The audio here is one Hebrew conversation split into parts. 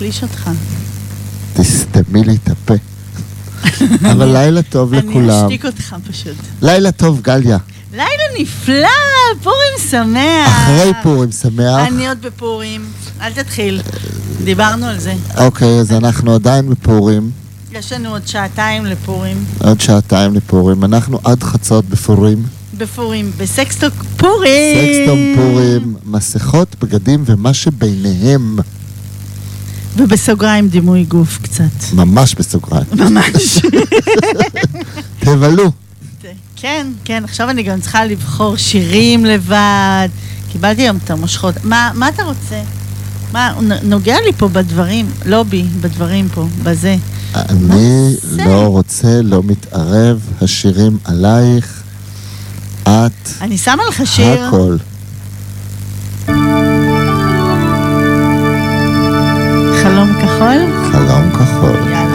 קצת מחליש אותך. תסתמי לי את הפה. אבל לילה טוב אני לכולם. אשתיק אותך פשוט. לילה טוב, גליה. לילה נפלא, פורים שמח. אחרי פורים שמח. אני עוד בפורים. אל תתחיל. דיברנו על זה. אוקיי, אז אנחנו עדיין בפורים. יש לנו עוד שעתיים לפורים. עוד שעתיים לפורים. אנחנו עד חצות בפורים. בפורים. בסקסטוק פורים. סקסטום פורים, מסכות, בגדים ומה שביניהם. ובסוגריים דימוי גוף קצת. ממש בסוגריים. ממש. תבלו. כן, כן, עכשיו אני גם צריכה לבחור שירים לבד. קיבלתי היום את המושכות. מה, מה אתה רוצה? מה, נוגע לי פה בדברים, לא בי, בדברים פה, בזה. אני זה? לא רוצה, לא מתערב, השירים עלייך. את אני שמה לך שיר. הכל. כחול? חלום כחול. יאללה.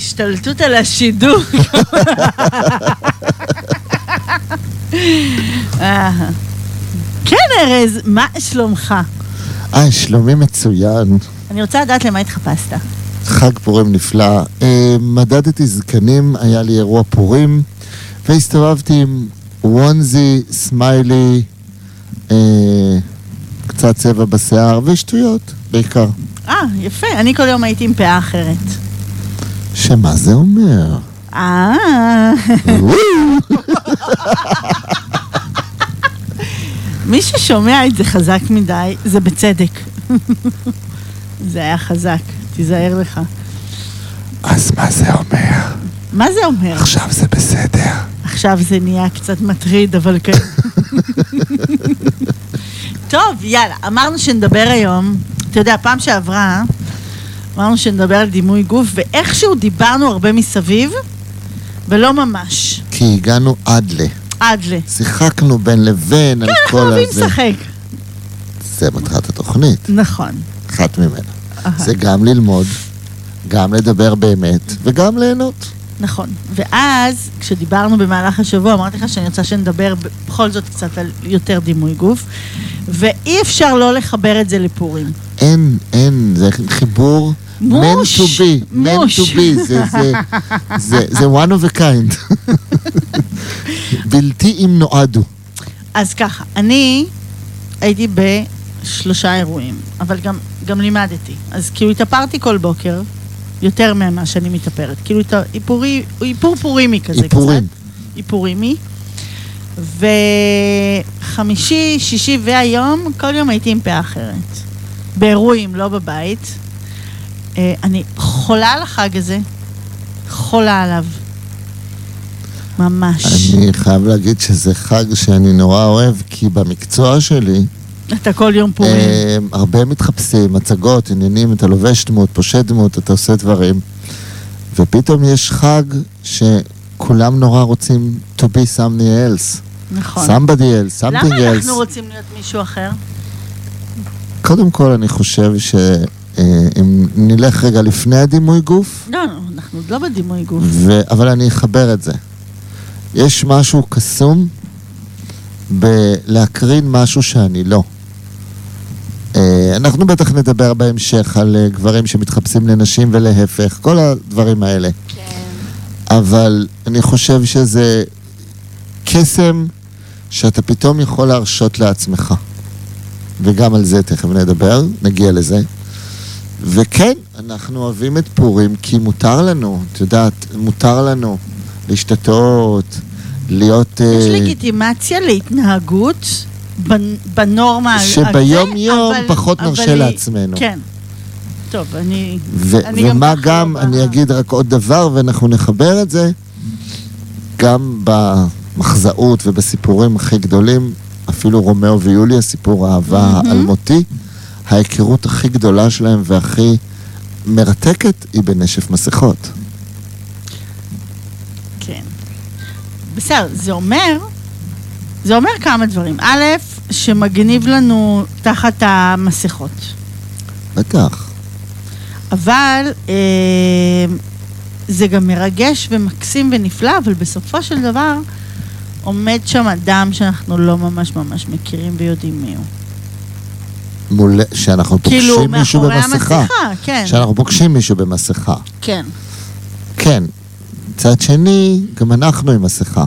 איזה השתלטות על השידור. כן, ארז, מה שלומך? אה, שלומי מצוין. אני רוצה לדעת למה התחפשת. חג פורים נפלא. אה, מדדתי זקנים, היה לי אירוע פורים, והסתובבתי עם וונזי, סמיילי, אה, קצת צבע בשיער, ושטויות, בעיקר. אה, יפה, אני כל יום הייתי עם פאה אחרת. שמה זה אומר? אה, מי ששומע את זה חזק מדי, זה בצדק. זה היה חזק, תיזהר לך. אז מה זה אומר? מה זה אומר? עכשיו זה בסדר. עכשיו זה נהיה קצת מטריד, אבל כן. טוב, יאללה, אמרנו שנדבר היום. אתה יודע, פעם שעברה, אמרנו שנדבר על דימוי גוף, ואיכשהו דיברנו הרבה מסביב, ולא ממש. כי הגענו עד ל... עד ל... שיחקנו בין לבין על כן, אנחנו כל אוהבים הזה. לשחק. זה מטרת התוכנית, נכון. אחת ממנה. זה גם ללמוד, גם לדבר באמת, וגם ליהנות. נכון. ואז, כשדיברנו במהלך השבוע, אמרתי לך שאני רוצה שנדבר בכל זאת קצת על יותר דימוי גוף, ואי אפשר לא לחבר את זה לפורים. אין, אין, זה חיבור מוש, meant to be, meant to be, זה, זה, זה, זה one of a kind. בלתי אם נועדו. אז ככה, אני הייתי בשלושה אירועים, אבל גם, גם לימדתי. אז כאילו התאפרתי כל בוקר, יותר ממה שאני מתאפרת. כאילו איפורי, איפור פורימי כזה איפורים. קצת. איפורימי. וחמישי, שישי והיום, כל יום הייתי עם פאה אחרת. באירועים, לא בבית. אה, אני חולה על החג הזה, חולה עליו. ממש. אני חייב להגיד שזה חג שאני נורא אוהב, כי במקצוע שלי, אתה כל יום פורים. אה, הרבה מתחפשים, הצגות, עניינים, אתה לובש דמות, פושט דמות, אתה עושה דברים, ופתאום יש חג שכולם נורא רוצים to be something else. נכון. somebody else, something למה else. אנחנו רוצים להיות מישהו אחר? קודם כל, אני חושב שאם נלך רגע לפני הדימוי גוף, לא, לא, אנחנו עוד לא בדימוי גוף. ו... אבל אני אחבר את זה. יש משהו קסום בלהקרין משהו שאני לא. אה, אנחנו בטח נדבר בהמשך על אה, גברים שמתחפשים לנשים ולהפך, כל הדברים האלה. כן. אבל אני חושב שזה קסם שאתה פתאום יכול להרשות לעצמך. וגם על זה תכף נדבר, נגיע לזה. וכן, אנחנו אוהבים את פורים כי מותר לנו, את יודעת, מותר לנו להשתתות, להיות... יש אה, לגיטימציה להתנהגות בנ- בנורמה הזה, שביום יום אבל- פחות אבל נרשה היא- לעצמנו. כן. טוב, אני... ו- אני גם ומה ככה גם, לא אני ב- אגיד רק עוד דבר, ואנחנו נחבר את זה, גם במחזאות ובסיפורים הכי גדולים, אפילו רומאו ויוליה, סיפור האהבה מהמם. האלמותי, ההיכרות הכי גדולה שלהם והכי מרתקת היא בנשף מסכות. כן. בסדר, זה אומר, זה אומר כמה דברים. א', שמגניב לנו תחת המסכות. בטח. אבל אה, זה גם מרגש ומקסים ונפלא, אבל בסופו של דבר עומד שם אדם שאנחנו לא ממש ממש מכירים ויודעים מי הוא. מול... שאנחנו פוגשים כאילו, מישהו מאחורי במסכה. המסכה, כן. שאנחנו פוגשים מישהו במסכה. כן. כן. מצד שני, גם אנחנו עם מסכה.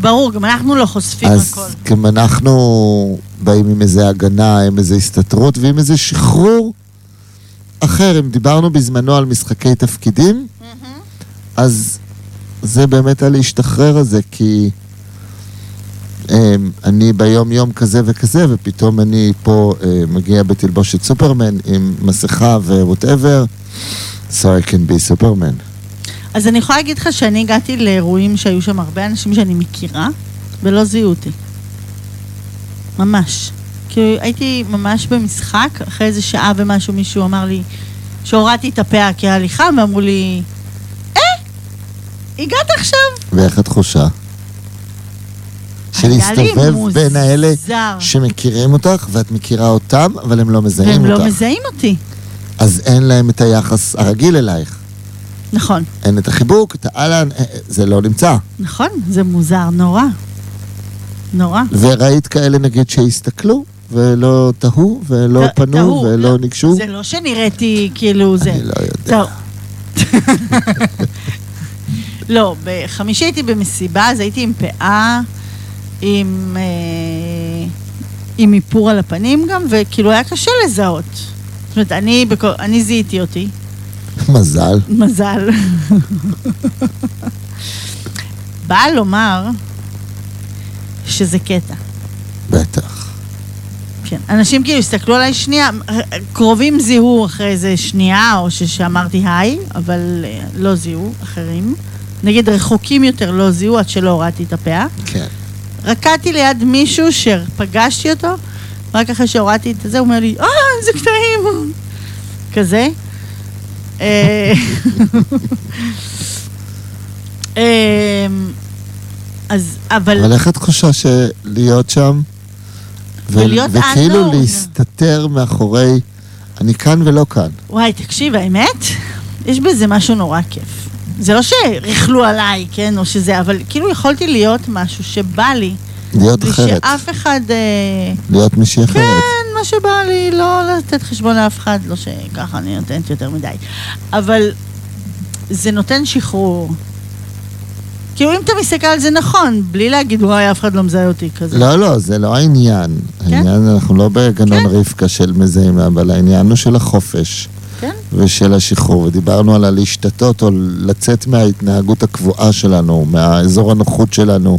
ברור, גם אנחנו לא חושפים אז הכל. גם אנחנו באים עם איזה הגנה, עם איזה הסתתרות ועם איזה שחרור אחר. אם דיברנו בזמנו על משחקי תפקידים, אז זה באמת הלהשתחרר הזה, כי אני ביום יום כזה וכזה, ופתאום אני פה אה, מגיע בתלבושת סופרמן עם מסכה ו whatever, so I can be Superman. אז אני יכולה להגיד לך שאני הגעתי לאירועים שהיו שם הרבה אנשים שאני מכירה, ולא זיהו אותי. ממש. כי הייתי ממש במשחק, אחרי איזה שעה ומשהו מישהו אמר לי שהורדתי את הפאה חם, ואמרו לי, אה, הגעת עכשיו? ואיך התחושה? של להסתובב בין האלה. שמכירים אותך ואת מכירה אותם, אבל הם לא מזהים והם אותך. לא מזהים אותי. אז אין להם את היחס הרגיל אלייך. נכון, אין את החיבוק, את האהלן, אה, אה, זה לא נמצא. נכון, זה מוזר נורא. נורא. וראית כאלה נגיד שהסתכלו, ולא תהו, ולא ת- פנו, תהו, ולא לא, ניגשו? זה לא שנראיתי כאילו זה. אני לא יודע. לא, בחמישי הייתי במסיבה, אז הייתי עם פאה, עם, אה, עם איפור על הפנים גם, וכאילו היה קשה לזהות. זאת אומרת, אני, בכל, אני זיהיתי אותי, מזל. מזל. באה לומר שזה קטע. בטח. כן. אנשים כאילו הסתכלו עליי שנייה, קרובים זיהו אחרי איזה שנייה, או שאמרתי היי, אבל אה, לא זיהו, אחרים. נגיד רחוקים יותר לא זיהו עד שלא הורדתי את הפאה. כן. רקדתי ליד מישהו שפגשתי אותו, רק אחרי שהורדתי את זה, הוא אומר לי, אה, איזה קטעים. כזה. אה, אמ, אז, אבל... אבל איך את חושבת שלהיות שם, ו- ולהיות וכאילו unknown. להסתתר מאחורי, אני כאן ולא כאן. וואי, תקשיב, האמת, יש בזה משהו נורא כיף. זה לא שריכלו עליי, כן, או שזה, אבל כאילו יכולתי להיות משהו שבא לי. להיות בלי אחרת. שאף אחד... אה, להיות מישהי אחרת. כן, מה שבא לי, לא לתת חשבון לאף אחד, לא שככה אני נותנת יותר מדי. אבל זה נותן שחרור. כאילו, אם אתה מסתכל על זה נכון, בלי להגיד, וואי, אף אחד לא מזהה אותי כזה. לא, לא, זה לא העניין. העניין, אנחנו לא בגנון כן. רבקה של מזהים, אבל העניין הוא של החופש. כן? ושל השחרור, ודיברנו על הלהשתטות או לצאת מההתנהגות הקבועה שלנו, מהאזור הנוחות שלנו,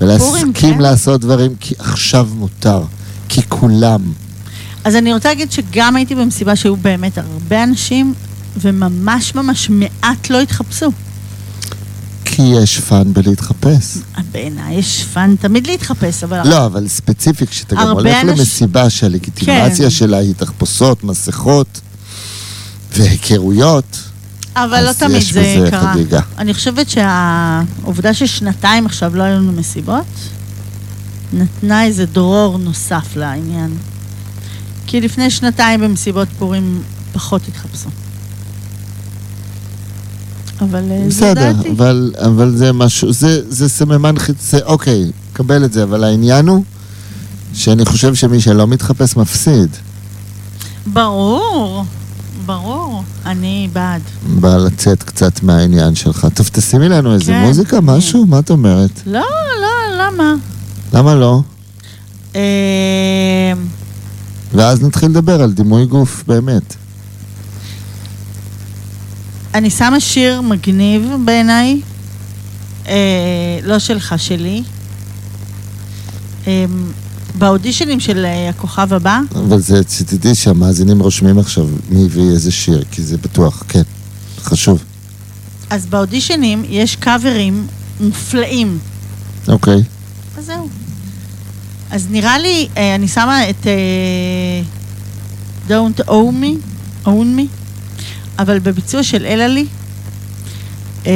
ולהסכים כן. לעשות דברים כי עכשיו מותר, כי כולם. אז אני רוצה להגיד שגם הייתי במסיבה שהיו באמת הרבה אנשים, וממש ממש מעט לא התחפשו. כי יש fun בלהתחפש. בעיניי יש fun תמיד להתחפש, אבל... לא, אבל ספציפי, כשאתה גם הולך אנשים- למסיבה שהלגיטימציה כן. שלה היא תחפושות, מסכות והיכרויות, אבל לא תמיד זה קרה. חגיגה. אני חושבת שהעובדה ששנתיים עכשיו לא היו לנו מסיבות, נתנה איזה דרור נוסף לעניין. כי לפני שנתיים במסיבות פורים פחות התחפשו. אבל אה, בסדר, דעתי. אבל, אבל זה משהו, זה, זה סממן חיצי, אוקיי, קבל את זה, אבל העניין הוא שאני חושב שמי שלא מתחפש מפסיד. ברור, ברור. אני בעד. בא לצאת קצת מהעניין שלך. טוב, תשימי לנו איזה כן, מוזיקה, כן. משהו? מה את אומרת? לא, לא, למה? למה לא? אה, ואז נתחיל לדבר על דימוי גוף, באמת. אני שמה שיר מגניב בעיניי, אה, לא שלך, שלי. אה, באודישנים של אה, הכוכב הבא, אבל זה, תדעי שהמאזינים רושמים עכשיו מי הביא איזה שיר, כי זה בטוח, כן, חשוב. אז באודישנים יש קאברים מופלאים. אוקיי. אז זהו. אז נראה לי, אה, אני שמה את אה, Don't own me, own me, אבל בביצוע של אלעלי, הוא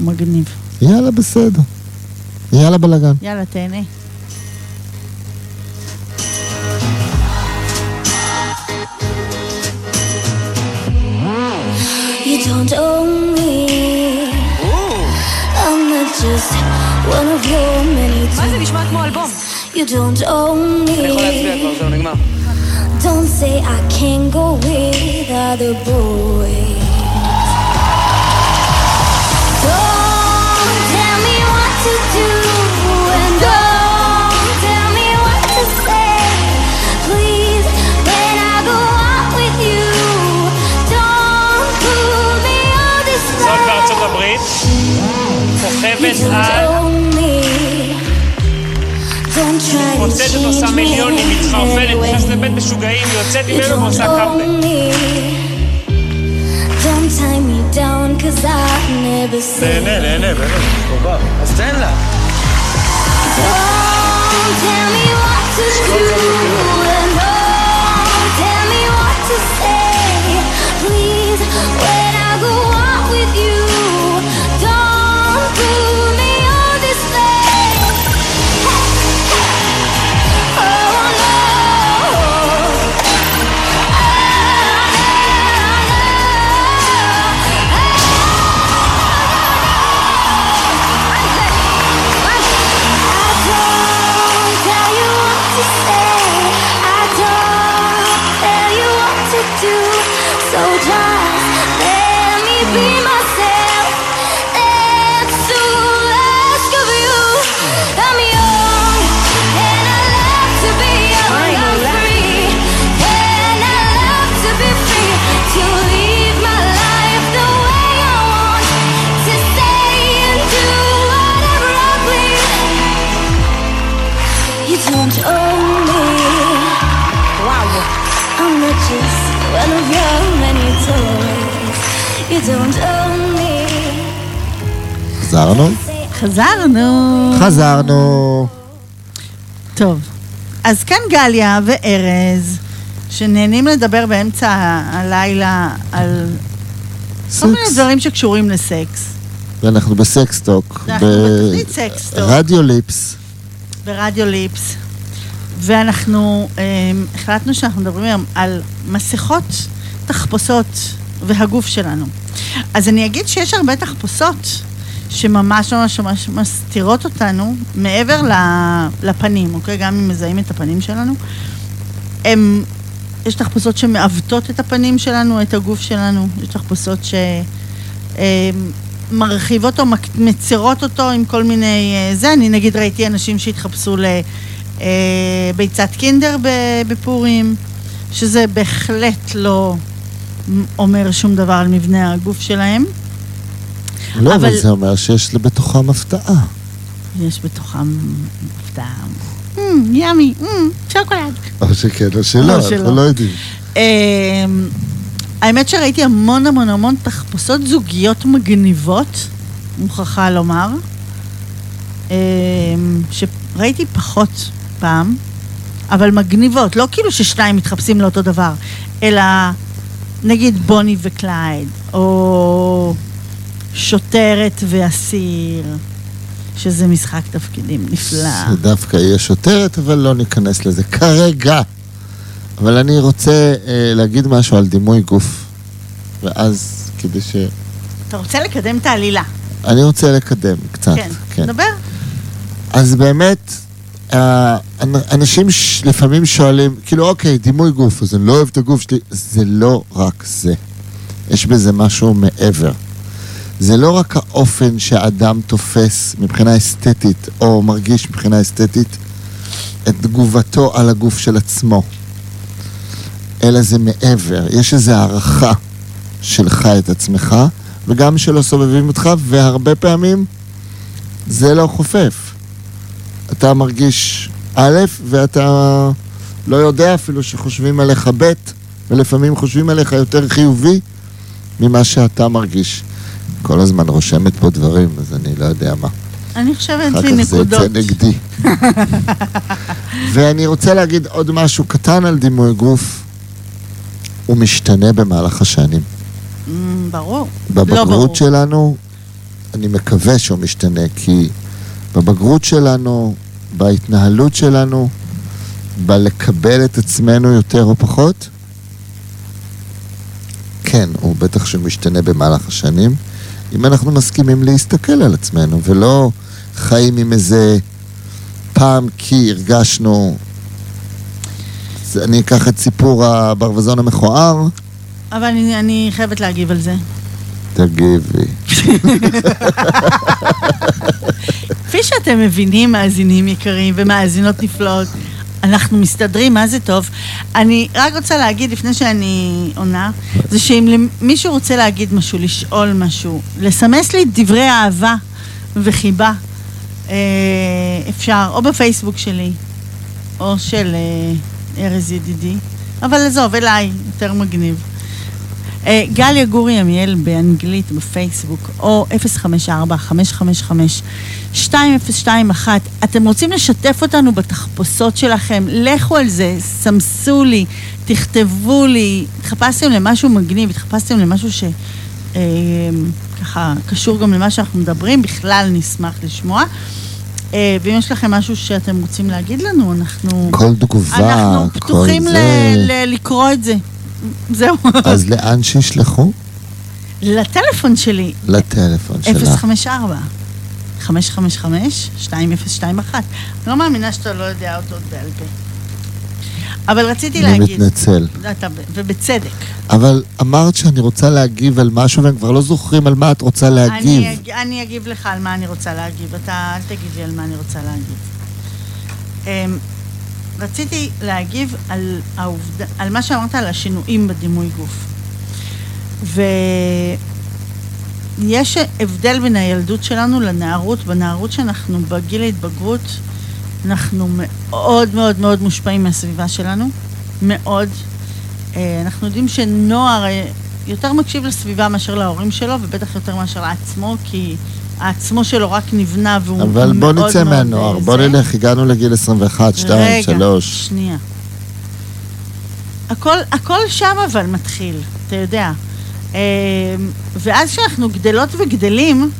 מגניב. יאללה, בסדר. יאללה, בלאגן. יאללה, תהנה. You don't own me. I'm not just one of your many מה זה נשמע כמו אלבום? You don't own אני יכול להצביע כבר, me. זהו, נגמר. Don't say I can't go with other boys. משוגעים, יוצאת You ממנו don't ועושה קאמבק. own me. Don't tie me down cause I never said נהנה, נהנה, באמת. אז תן לה. Don't tell me what to do חזרנו. חזרנו. טוב, אז כאן גליה וארז, שנהנים לדבר באמצע הלילה על כל מיני סקס. דברים שקשורים לסקס. ואנחנו ב Sex Talk. אנחנו בתוכנית Sex Talk. רדיו Lips. ברדיו Lips, ואנחנו אה, החלטנו שאנחנו מדברים היום על מסכות, תחפושות והגוף שלנו. אז אני אגיד שיש הרבה תחפושות שממש ממש ממש מסתירות אותנו מעבר לפנים, אוקיי? גם אם מזהים את הפנים שלנו. הם, יש תחפושות שמעוותות את הפנים שלנו, את הגוף שלנו, יש תחפושות ש... אה, או מצרות אותו עם כל מיני... אה, זה, אני נגיד ראיתי אנשים שהתחפשו לביצת קינדר ב- בפורים, שזה בהחלט לא אומר שום דבר על מבנה הגוף שלהם. לא, אבל אבל- זה אומר שיש בתוכם הפתעה. יש בתוכם הפתעה. "מ, ימי, מ, שוקולד. או שכן או שלא, אנחנו. לא יודעים. אמ, האמת שראיתי המון המון המון תחפושות זוגיות מגניבות, מוכרחה לומר, אמ, שראיתי פחות פעם, אבל מגניבות, לא כאילו ששניים מתחפשים לאותו דבר, אלא נגיד בוני וקלייד, או שוטרת ואסיר, שזה משחק תפקידים נפלא. דווקא יהיה שוטרת, אבל לא ניכנס לזה כרגע. אבל אני רוצה אה, להגיד משהו על דימוי גוף. ואז, כדי ש... אתה רוצה לקדם את העלילה. אני רוצה לקדם קצת. כן, דבר. אז באמת, אה, אנ- אנשים ש- לפעמים שואלים, כאילו, אוקיי, דימוי גוף, אז אני לא אוהב את הגוף שלי. זה לא רק זה. יש בזה משהו מעבר. זה לא רק האופן שאדם תופס מבחינה אסתטית, או מרגיש מבחינה אסתטית, את תגובתו על הגוף של עצמו, אלא זה מעבר. יש איזו הערכה שלך את עצמך, וגם של הסובבים אותך, והרבה פעמים זה לא חופף. אתה מרגיש א', ואתה לא יודע אפילו שחושבים עליך ב', ולפעמים חושבים עליך יותר חיובי ממה שאתה מרגיש. כל הזמן רושמת פה דברים, אז אני לא יודע מה. אני חושבת אחר לי כך זה נקודות. יצא נגדי. ואני רוצה להגיד עוד משהו קטן על דימוי גוף. הוא משתנה במהלך השנים. Mm, ברור. לא בבגרות ברור. שלנו, אני מקווה שהוא משתנה, כי בבגרות שלנו, בהתנהלות שלנו, בלקבל את עצמנו יותר או פחות, כן, הוא בטח שמשתנה במהלך השנים, אם אנחנו מסכימים להסתכל על עצמנו, ולא חיים עם איזה פעם כי הרגשנו... אני אקח את סיפור הברווזון המכוער, אבל אני, אני חייבת להגיב על זה. תגיבי. כפי שאתם מבינים, מאזינים יקרים ומאזינות נפלאות, אנחנו מסתדרים, מה זה טוב. אני רק רוצה להגיד, לפני שאני עונה, זה שאם מישהו רוצה להגיד משהו, לשאול משהו, לסמס לי דברי אהבה וחיבה, אה, אפשר, או בפייסבוק שלי, או של אה, ארז ידידי, אבל עזוב, אליי, יותר מגניב. אה, גליה גורי עמיאל באנגלית בפייסבוק, או 054-555-2021. אתם רוצים לשתף אותנו בתחפושות שלכם? לכו על זה, סמסו לי, תכתבו לי. התחפשתם למשהו מגניב, התחפשתם למשהו ש... אה, ככה קשור גם למה שאנחנו מדברים, בכלל נשמח לשמוע. אה, ואם יש לכם משהו שאתם רוצים להגיד לנו, אנחנו... כל תגובה, אנחנו כל פתוחים ל- זה. ל- לקרוא את זה. זהו. אז לאן שישלחו? לטלפון שלי, לטלפון שלך. 054 555 2021. אני לא מאמינה שאתה לא יודע אותו עוד בעל פה. אבל רציתי אני להגיד, מתנצל. אתה, ובצדק, אבל אמרת שאני רוצה להגיב על משהו והם כבר לא זוכרים על מה את רוצה להגיב. אני, אג- אני אגיב לך על מה אני רוצה להגיב, אתה אל תגיד לי על מה אני רוצה להגיב. רציתי להגיב על, העובדה, על מה שאמרת על השינויים בדימוי גוף. ויש הבדל בין הילדות שלנו לנערות. בנערות שאנחנו בגיל ההתבגרות, אנחנו מאוד מאוד מאוד מושפעים מהסביבה שלנו, מאוד. אה, אנחנו יודעים שנוער יותר מקשיב לסביבה מאשר להורים שלו, ובטח יותר מאשר לעצמו, כי העצמו שלו רק נבנה והוא מאוד אבל מאוד... בוא נצא מהנוער, אה, בוא זה. נלך, הגענו לגיל 21, 2, רגע, 3. שנייה. הכל, הכל שם אבל מתחיל, אתה יודע. אה, ואז כשאנחנו גדלות וגדלים,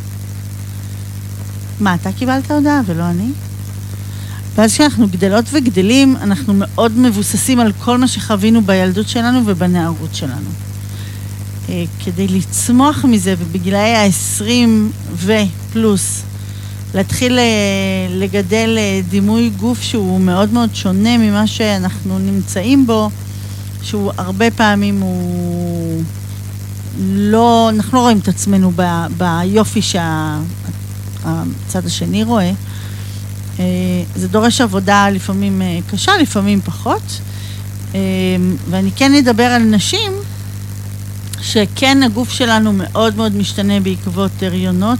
מה, אתה קיבלת הודעה ולא אני? ואז כשאנחנו גדלות וגדלים, אנחנו מאוד מבוססים על כל מה שחווינו בילדות שלנו ובנערות שלנו. אה, כדי לצמוח מזה, ובגילאי ה-20 ופלוס, להתחיל אה, לגדל אה, דימוי גוף שהוא מאוד מאוד שונה ממה שאנחנו נמצאים בו, שהוא הרבה פעמים הוא לא, אנחנו לא רואים את עצמנו ב, ביופי שהצד השני רואה. אה, זה דורש עבודה לפעמים קשה, לפעמים פחות. ואני כן אדבר על נשים שכן הגוף שלנו מאוד מאוד משתנה בעקבות הריונות.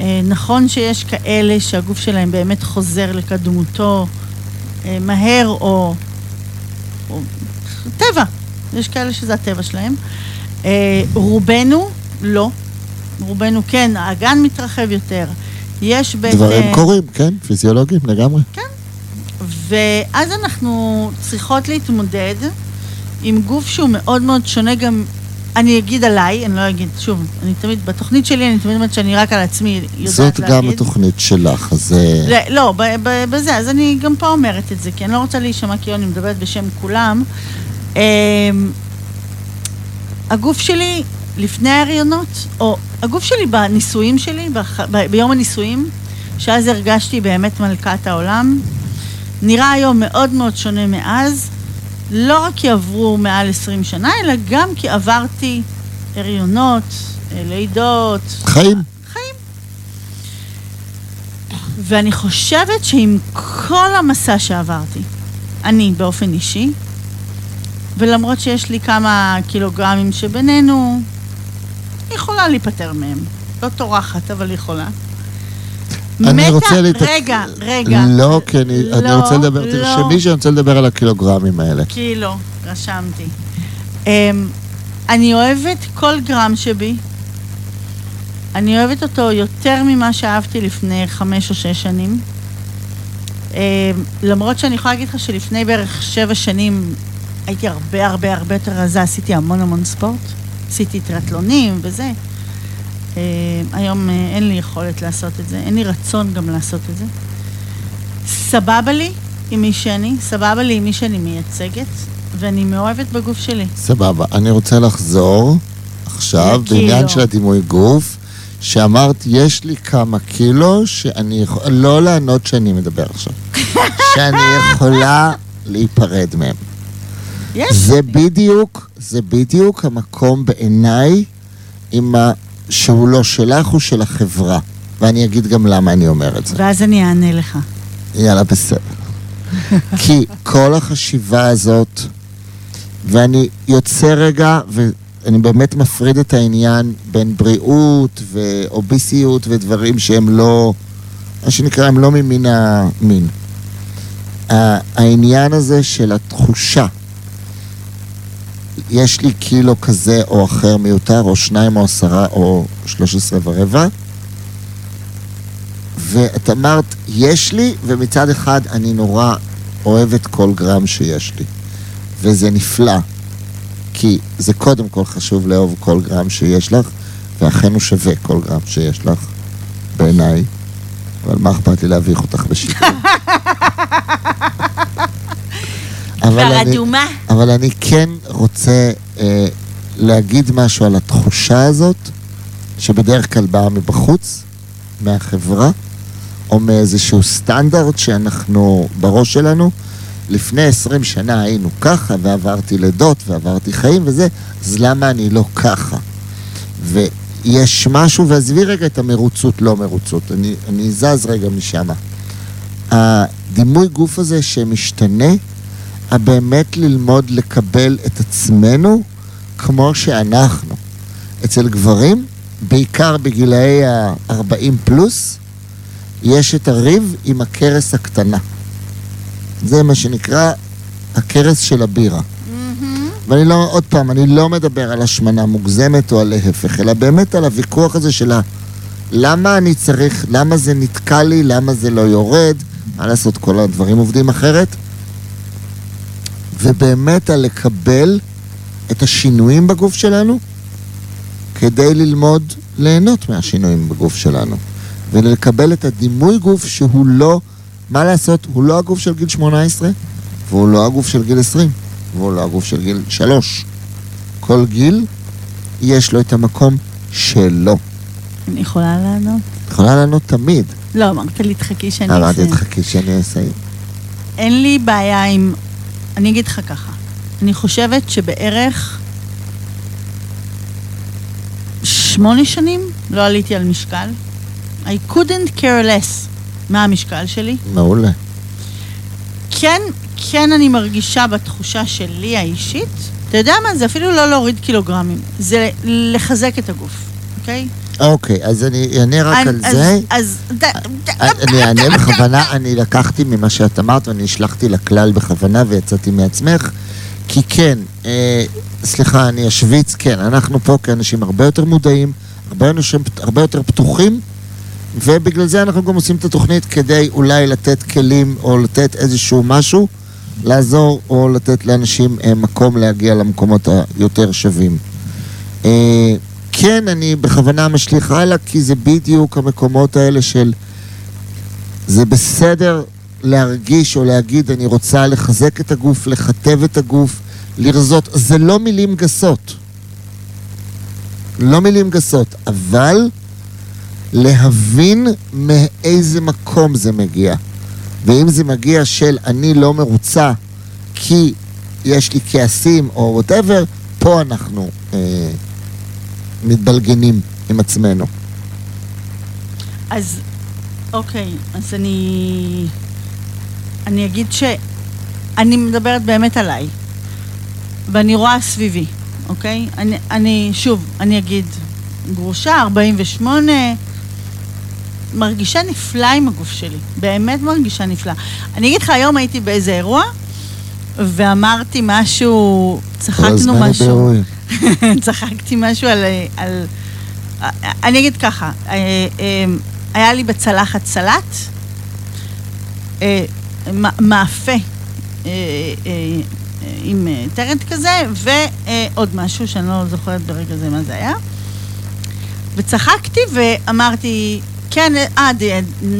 אה, נכון שיש כאלה שהגוף שלהם באמת חוזר לקדמותו אה, מהר או, או טבע, יש כאלה שזה הטבע שלהם. אה, רובנו לא, רובנו כן, האגן מתרחב יותר. יש בית... דברים קורים, כן, פיזיולוגיים לגמרי. ואז אנחנו צריכות להתמודד עם גוף שהוא מאוד מאוד שונה גם, אני אגיד עליי, אני לא אגיד, שוב, אני תמיד, בתוכנית שלי אני תמיד אומרת שאני רק על עצמי יודעת זאת להגיד. גם התוכנית שלך, אז... אה, לא, לא, בזה, אז אני גם פה אומרת את זה, כי אני לא רוצה להישמע כאילו אני מדברת בשם כולם. אמ, הגוף שלי לפני ההריונות, או הגוף שלי בנישואים שלי, ביום הנישואים, שאז הרגשתי באמת מלכת העולם, נראה היום מאוד מאוד שונה מאז, לא רק כי עברו מעל 20 שנה, אלא גם כי עברתי הריונות, אה, לידות, חיים. חיים. ואני חושבת שעם כל המסע שעברתי, אני באופן אישי, ולמרות שיש לי כמה קילוגרמים שבינינו, יכולה להיפטר מהם. לא טורחת, אבל יכולה. אני מתה- רוצה להתעכב... רגע, רגע. לא, כי אני אני לא, רוצה לדבר, לא. תרשמי שאני רוצה לדבר על הקילוגרמים האלה. כי לא, רשמתי. Um, אני אוהבת כל גרם שבי. אני אוהבת אותו יותר ממה שאהבתי לפני חמש או שש שנים. Um, למרות שאני יכולה להגיד לך שלפני בערך שבע שנים הייתי הרבה הרבה הרבה יותר רזה, עשיתי המון המון ספורט. עשיתי טרטלונים וזה. Um, היום uh, אין לי יכולת לעשות את זה, אין לי רצון גם לעשות את זה. סבבה לי עם מי שאני, סבבה לי עם מי שאני מייצגת, ואני מאוהבת בגוף שלי. סבבה. אני רוצה לחזור עכשיו. בעניין של הדימוי גוף, שאמרת, יש לי כמה קילו שאני יכול... לא לענות שאני מדבר עכשיו. שאני יכולה להיפרד מהם. יש. זה בדיוק, זה בדיוק המקום בעיניי עם. שהוא לא שלך, הוא של החברה. ואני אגיד גם למה אני אומר את זה. ואז אני אענה לך. יאללה, בסדר. כי כל החשיבה הזאת, ואני יוצא רגע, ואני באמת מפריד את העניין בין בריאות ואוביסיות ודברים שהם לא, מה שנקרא, הם לא ממין המין. העניין הזה של התחושה, יש לי קילו כזה או אחר מיותר, או שניים או עשרה או שלוש עשרה ורבע, ואת אמרת, יש לי, ומצד אחד אני נורא אוהבת כל גרם שיש לי. וזה נפלא, כי זה קודם כל חשוב לאהוב כל גרם שיש לך, ואכן הוא שווה כל גרם שיש לך, בעיניי. אבל מה אכפת לי להביך אותך בשידור? אבל אני, אדומה. אבל אני כן רוצה אה, להגיד משהו על התחושה הזאת, שבדרך כלל באה מבחוץ, מהחברה, או מאיזשהו סטנדרט שאנחנו בראש שלנו. לפני 20 שנה היינו ככה, ועברתי לידות, ועברתי חיים וזה, אז למה אני לא ככה? ויש משהו, ועזבי רגע את המרוצות, לא מרוצות, אני, אני זז רגע משם. הדימוי גוף הזה שמשתנה, הבאמת ללמוד לקבל את עצמנו כמו שאנחנו. אצל גברים, בעיקר בגילאי ה-40 פלוס, יש את הריב עם הכרס הקטנה. זה מה שנקרא הכרס של הבירה. ואני לא, עוד פעם, אני לא מדבר על השמנה מוגזמת או על להפך, אלא באמת על הוויכוח הזה של ה... למה אני צריך, למה זה נתקע לי, למה זה לא יורד, מה לעשות, כל הדברים עובדים אחרת. ובאמת על לקבל את השינויים בגוף שלנו כדי ללמוד ליהנות מהשינויים בגוף שלנו. ולקבל את הדימוי גוף שהוא לא, מה לעשות, הוא לא הגוף של גיל 18 והוא לא הגוף של גיל 20 והוא לא הגוף של גיל 3. כל גיל יש לו את המקום שלו. אני יכולה לענות? את יכולה לענות תמיד. לא, אמרת לי, תחכי שאני אמרתי, אסיים. תחכי שאני אסיים. אין לי בעיה עם... אני אגיד לך ככה, אני חושבת שבערך שמונה שנים לא עליתי על משקל. I couldn't care less מה המשקל שלי. מעולה. כן, כן אני מרגישה בתחושה שלי האישית, אתה יודע מה? זה אפילו לא להוריד קילוגרמים, זה לחזק את הגוף, אוקיי? אוקיי, אז אני אענה רק אני- על זה. אז... ד- ד- אני אענה בכוונה, אני לקחתי ממה שאת אמרת ואני השלכתי לכלל בכוונה ויצאתי מעצמך. כי כן, אה, סליחה, אני אשוויץ, כן, אנחנו פה כאנשים הרבה יותר מודעים, הרבה, אנשים, הרבה יותר פתוחים, ובגלל זה אנחנו גם עושים את התוכנית כדי אולי לתת כלים או לתת איזשהו משהו, לעזור או לתת לאנשים אה, מקום להגיע למקומות היותר שווים. כן, אני בכוונה משליך הלאה, כי זה בדיוק המקומות האלה של... זה בסדר להרגיש או להגיד, אני רוצה לחזק את הגוף, לכתב את הגוף, לרזות. זה לא מילים גסות. לא מילים גסות, אבל להבין מאיזה מקום זה מגיע. ואם זה מגיע של אני לא מרוצה כי יש לי כעסים או וואטאבר, פה אנחנו אה, מתבלגנים עם עצמנו. אז אוקיי, אז אני... אני אגיד שאני מדברת באמת עליי, ואני רואה סביבי, אוקיי? אני, אני שוב, אני אגיד, גרושה, 48, מרגישה נפלא עם הגוף שלי, באמת מרגישה נפלא. אני אגיד לך, היום הייתי באיזה אירוע, ואמרתי משהו, צחקנו משהו. צחקתי משהו על, על... אני אגיד ככה, אה, אה, היה לי בצלחת סלט, אה, מאפה עם טרנט כזה, ועוד משהו שאני לא זוכרת ברגע זה מה זה היה. וצחקתי ואמרתי, כן, עד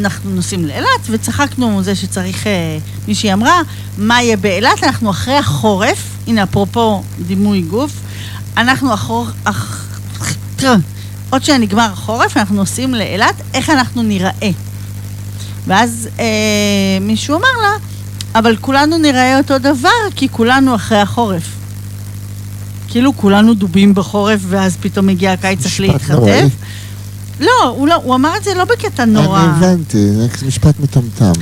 אנחנו נוסעים לאילת, וצחקנו זה שצריך, אה, מישהי אמרה, מה יהיה באילת? אנחנו אחרי החורף, הנה אפרופו דימוי גוף, אנחנו אחור... אח... עוד שנגמר החורף, אנחנו נוסעים לאילת, איך אנחנו ניראה? ואז אה, מישהו אמר לה, אבל כולנו נראה אותו דבר, כי כולנו אחרי החורף. כאילו כולנו דובים בחורף, ואז פתאום מגיע הקיץ, צריך. להתחתף. לא, הוא, לא, הוא אמר את זה לא בקטע נורא. אני הבנתי, זה משפט מטומטם.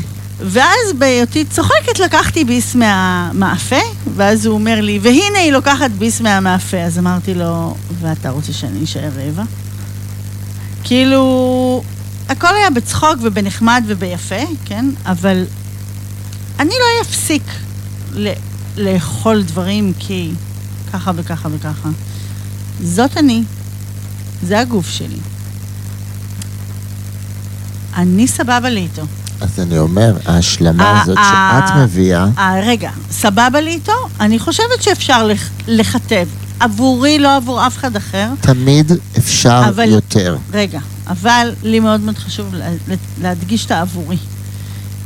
ואז בהיותי צוחקת לקחתי ביס מהמאפה, ואז הוא אומר לי, והנה היא לוקחת ביס מהמאפה. אז אמרתי לו, ואתה רוצה שאני אשאר רעבה? כאילו, הכל היה בצחוק ובנחמד וביפה, כן? אבל אני לא אפסיק ל- לאכול דברים כי ככה וככה וככה. זאת אני, זה הגוף שלי. אני סבבה לי איתו. אז אני אומר, ההשלמה הזאת שאת מביאה, אה, רגע, סבבה לי איתו? אני חושבת שאפשר לכתב. עבורי, לא עבור אף אחד אחר. תמיד אפשר אבל- יותר. רגע, אבל לי מאוד מאוד חשוב לה- לה- להדגיש את העבורי.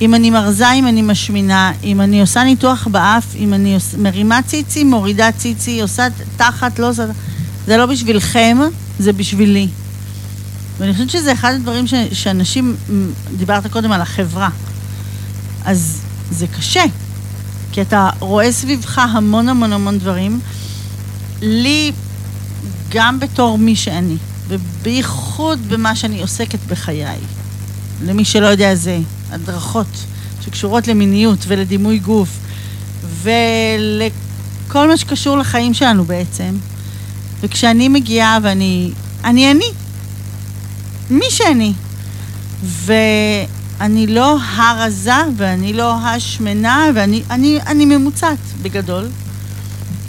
אם אני מרזה, אם אני משמינה, אם אני עושה ניתוח באף, אם אני עוש... מרימה ציצי, מורידה ציצי, עושה תחת, לא עושה... זה לא בשבילכם, זה בשבילי. ואני חושבת שזה אחד הדברים ש... שאנשים, דיברת קודם על החברה, אז זה קשה, כי אתה רואה סביבך המון המון המון דברים. לי, גם בתור מי שאני, ובייחוד במה שאני עוסקת בחיי, למי שלא יודע זה הדרכות שקשורות למיניות ולדימוי גוף ולכל מה שקשור לחיים שלנו בעצם. וכשאני מגיעה ואני, אני אני, מי שאני, אני לא הרזה ואני לא השמנה, ואני אני, אני ממוצעת בגדול.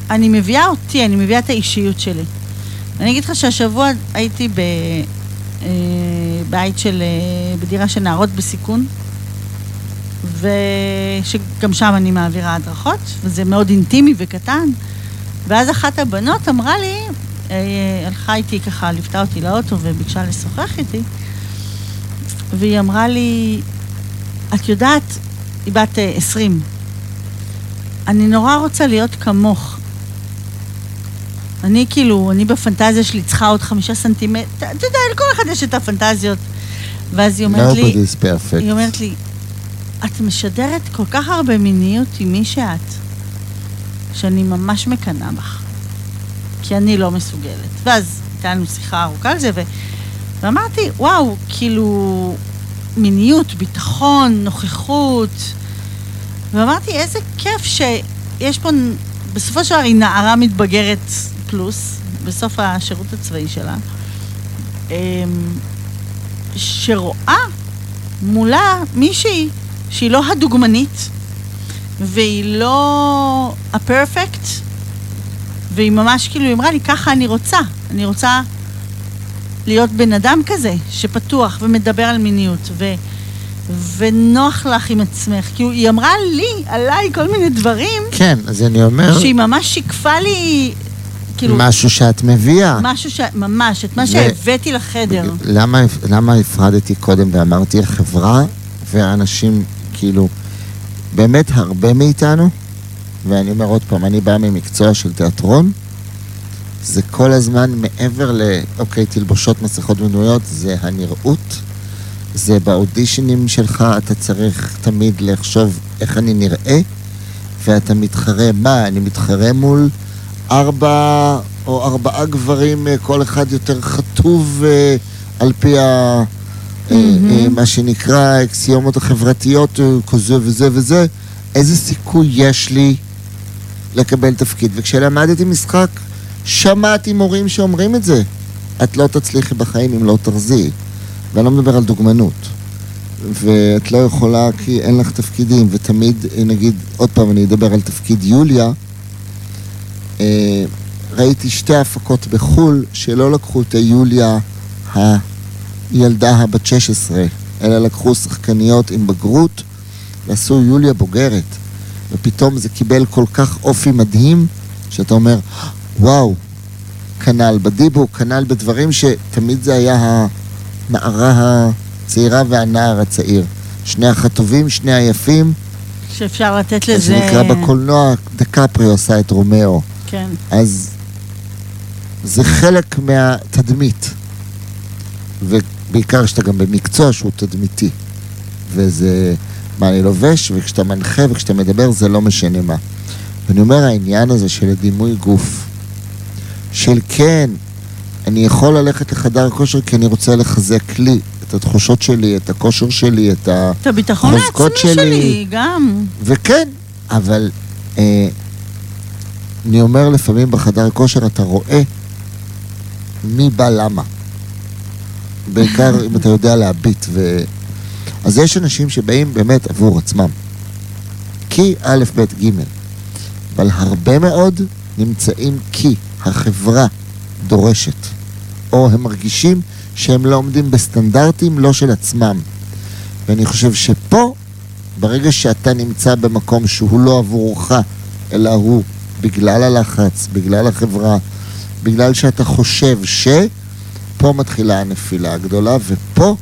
אני מביאה אותי, אני מביאה את האישיות שלי. אני אגיד לך שהשבוע הייתי ב, אה, בית של, אה, בדירה של נערות בסיכון, ושגם שם אני מעבירה הדרכות, וזה מאוד אינטימי וקטן. ואז אחת הבנות אמרה לי, הלכה איתי ככה, ליוותה אותי לאוטו וביקשה לשוחח איתי, והיא אמרה לי, את יודעת, היא בת אה, 20, אני נורא רוצה להיות כמוך. אני כאילו, אני בפנטזיה שלי צריכה עוד חמישה סנטימטר, אתה יודע, לכל אחד יש את הפנטזיות. ואז היא אומרת לי, perfect. היא אומרת לי, את משדרת כל כך הרבה מיניות עם מי שאת, שאני ממש מקנאה בך. כי אני לא מסוגלת. ואז הייתה לנו שיחה ארוכה על זה, ו... ואמרתי, וואו, כאילו, מיניות, ביטחון, נוכחות. ואמרתי, איזה כיף שיש פה, בסופו של דבר היא נערה מתבגרת פלוס, בסוף השירות הצבאי שלה, אמ, שרואה מולה מישהי שהיא לא הדוגמנית, והיא לא הפרפקט, והיא ממש כאילו, היא אמרה לי, ככה אני רוצה. אני רוצה להיות בן אדם כזה, שפתוח ומדבר על מיניות, ו, ונוח לך עם עצמך. כאילו, היא אמרה לי, עליי, כל מיני דברים, כן, אז אני אומר, שהיא ממש שיקפה לי, כאילו, משהו שאת מביאה. משהו ש... ממש, את מה ו- שהבאתי לחדר. למה, למה הפרדתי קודם ואמרתי החברה והאנשים, כאילו, באמת הרבה מאיתנו, ואני אומר עוד פעם, אני בא ממקצוע של תיאטרון, זה כל הזמן מעבר ל, אוקיי, תלבושות, מסכות ודמויות, זה הנראות, זה באודישנים שלך, אתה צריך תמיד לחשוב איך אני נראה, ואתה מתחרה, מה, אני מתחרה מול ארבע או ארבעה גברים, אה, כל אחד יותר חטוב אה, על פי ה... אה, מה שנקרא האקסיומות החברתיות, כזה וזה וזה, איזה סיכוי יש לי לקבל תפקיד? וכשלמדתי משחק, שמעתי מורים שאומרים את זה. את לא תצליחי בחיים אם לא תרזי. ואני לא מדבר על דוגמנות. ואת לא יכולה כי אין לך תפקידים, ותמיד, נגיד, עוד פעם, אני אדבר על תפקיד יוליה. אה, ראיתי שתי הפקות בחו"ל שלא לקחו את היוליה הילדה הבת 16, אלא לקחו שחקניות עם בגרות ועשו יוליה בוגרת. ופתאום זה קיבל כל כך אופי מדהים, שאתה אומר, וואו, כנ"ל בדיבוק, כנ"ל בדברים שתמיד זה היה הנערה הצעירה והנער הצעיר. שני החטובים, שני היפים, שאפשר לתת לזה... שנקרא בקולנוע, דיקפריו עושה את רומאו. כן. אז זה חלק מהתדמית. ובעיקר שאתה גם במקצוע שהוא תדמיתי. וזה מה אני לובש, וכשאתה מנחה וכשאתה מדבר זה לא משנה מה. ואני אומר, העניין הזה של הדימוי גוף, של כן, אני יכול ללכת לחדר כושר כי אני רוצה לחזק לי את התחושות שלי, את הכושר שלי, את ה... את הביטחון העצמי שלי. שלי, גם. וכן, אבל אה, אני אומר לפעמים בחדר כושר, אתה רואה מי בא למה. בעיקר אם אתה יודע להביט. ו... אז יש אנשים שבאים באמת עבור עצמם. כי א', ב', ג', אבל הרבה מאוד נמצאים כי החברה דורשת, או הם מרגישים שהם לא עומדים בסטנדרטים לא של עצמם. ואני חושב שפה, ברגע שאתה נמצא במקום שהוא לא עבורך, אלא הוא בגלל הלחץ, בגלל החברה, בגלל שאתה חושב ש... פה מתחילה הנפילה הגדולה, ופה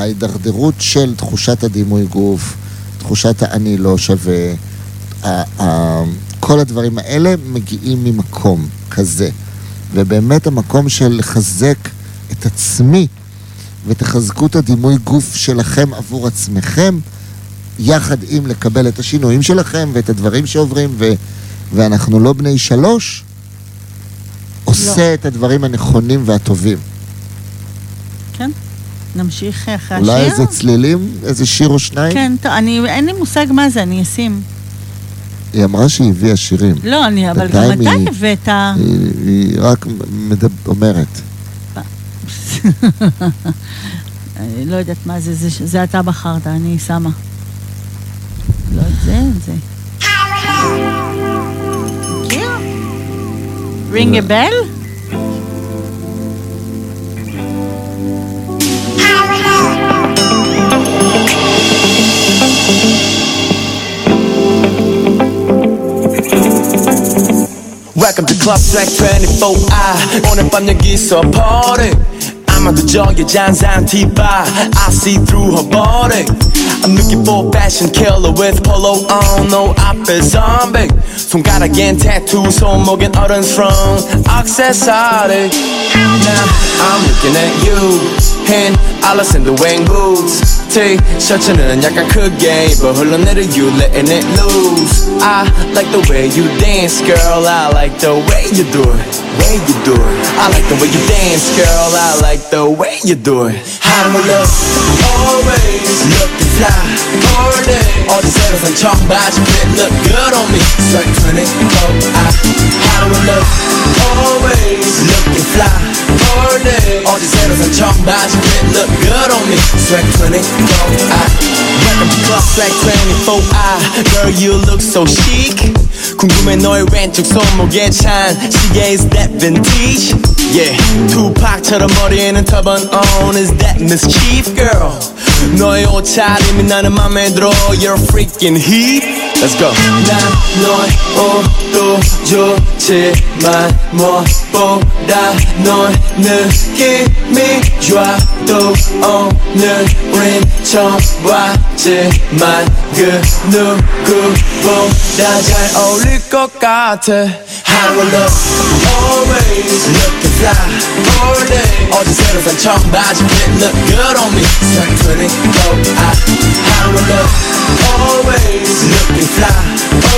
ההידרדרות של תחושת הדימוי גוף, תחושת האני לא שווה, כל הדברים האלה מגיעים ממקום כזה. ובאמת המקום של לחזק את עצמי ותחזקו את הדימוי גוף שלכם עבור עצמכם, יחד עם לקבל את השינויים שלכם ואת הדברים שעוברים, ו- ואנחנו לא בני שלוש, עושה את הדברים הנכונים והטובים. כן. נמשיך אחרי אולי השיר? איזה צלילים, איזה שיר או שניים? כן, טוב, אני, אין לי מושג מה זה, אני אשים. היא אמרה שהיא הביאה שירים. לא, אני, אבל גם אתה הבאת. היא, היא רק מדב... אומרת. אני לא יודעת מה זה, זה, זה אתה בחרת, אני שמה. לא את זה, את זה. מכיר? רינג a bell? Welcome to Club Track 24I 오늘 밤 여기서 party 아마도 저기 잔잔 티바 I see through her body I'm looking for a fashion killer with polo on No 앞에 zombie 손가락엔 tattoo 손목엔 어른 strong accessory Now I'm looking at you and Alice in the wing boots T 셔츠는 약간 크게 입어 흘러내려 you letting it loose I like the way you dance girl I like the way you do it way you do it I like the way you dance girl I like the way you do it How do I look? Always looking fly all day. All the sevens I'm talking you bet look good on me. Certain clinic, I, I will look always looking fly all day 어디 새로 산 청바지 fit look good on me Sweat 24 I Welcome to Club Swag 24 I Girl you look so chic 궁금해 너의 왼쪽 손목에 찬 시계 is that vintage Yeah 투팍처럼 머리에는 터번 on is that mischief girl 너의 옷차림이 나는 맘에 들어 You're freaking heat Let's go 난 너의 옷도 좋지만 무엇보다 너 ne joie tôt on ne retombera que nous coupons d'un gueule au lukokate Harolok always looking fly. All day. All these elephant talk about you look good on me. So pretty go I look always looking fly.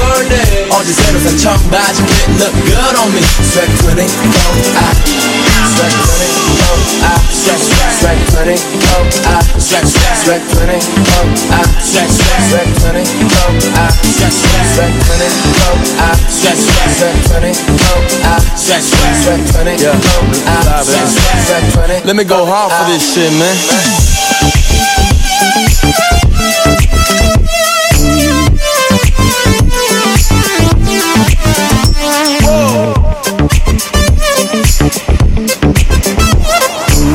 All day. All these and talk about you it look good on me. So pretty I. Sweat 24 I Sweat sweat sweat 24 I Sweat sweat sweat 24 I Sweat sweat sweat 24 I Sweat sweat sweat 24 I Sweat sweat sweat 24 I Sweat sweat sweat 24 I Sweat sweat sweat 20 Let me go hard for this shit man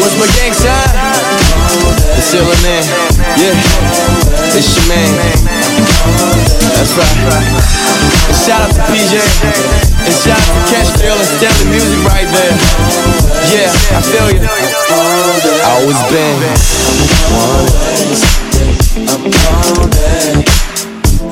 What's my gang sign? It's in there. Yeah. It's your man. That's right. And shout out to PJ. And shout out to Cashville and Stanley Music right there. Yeah, I feel you. I always been.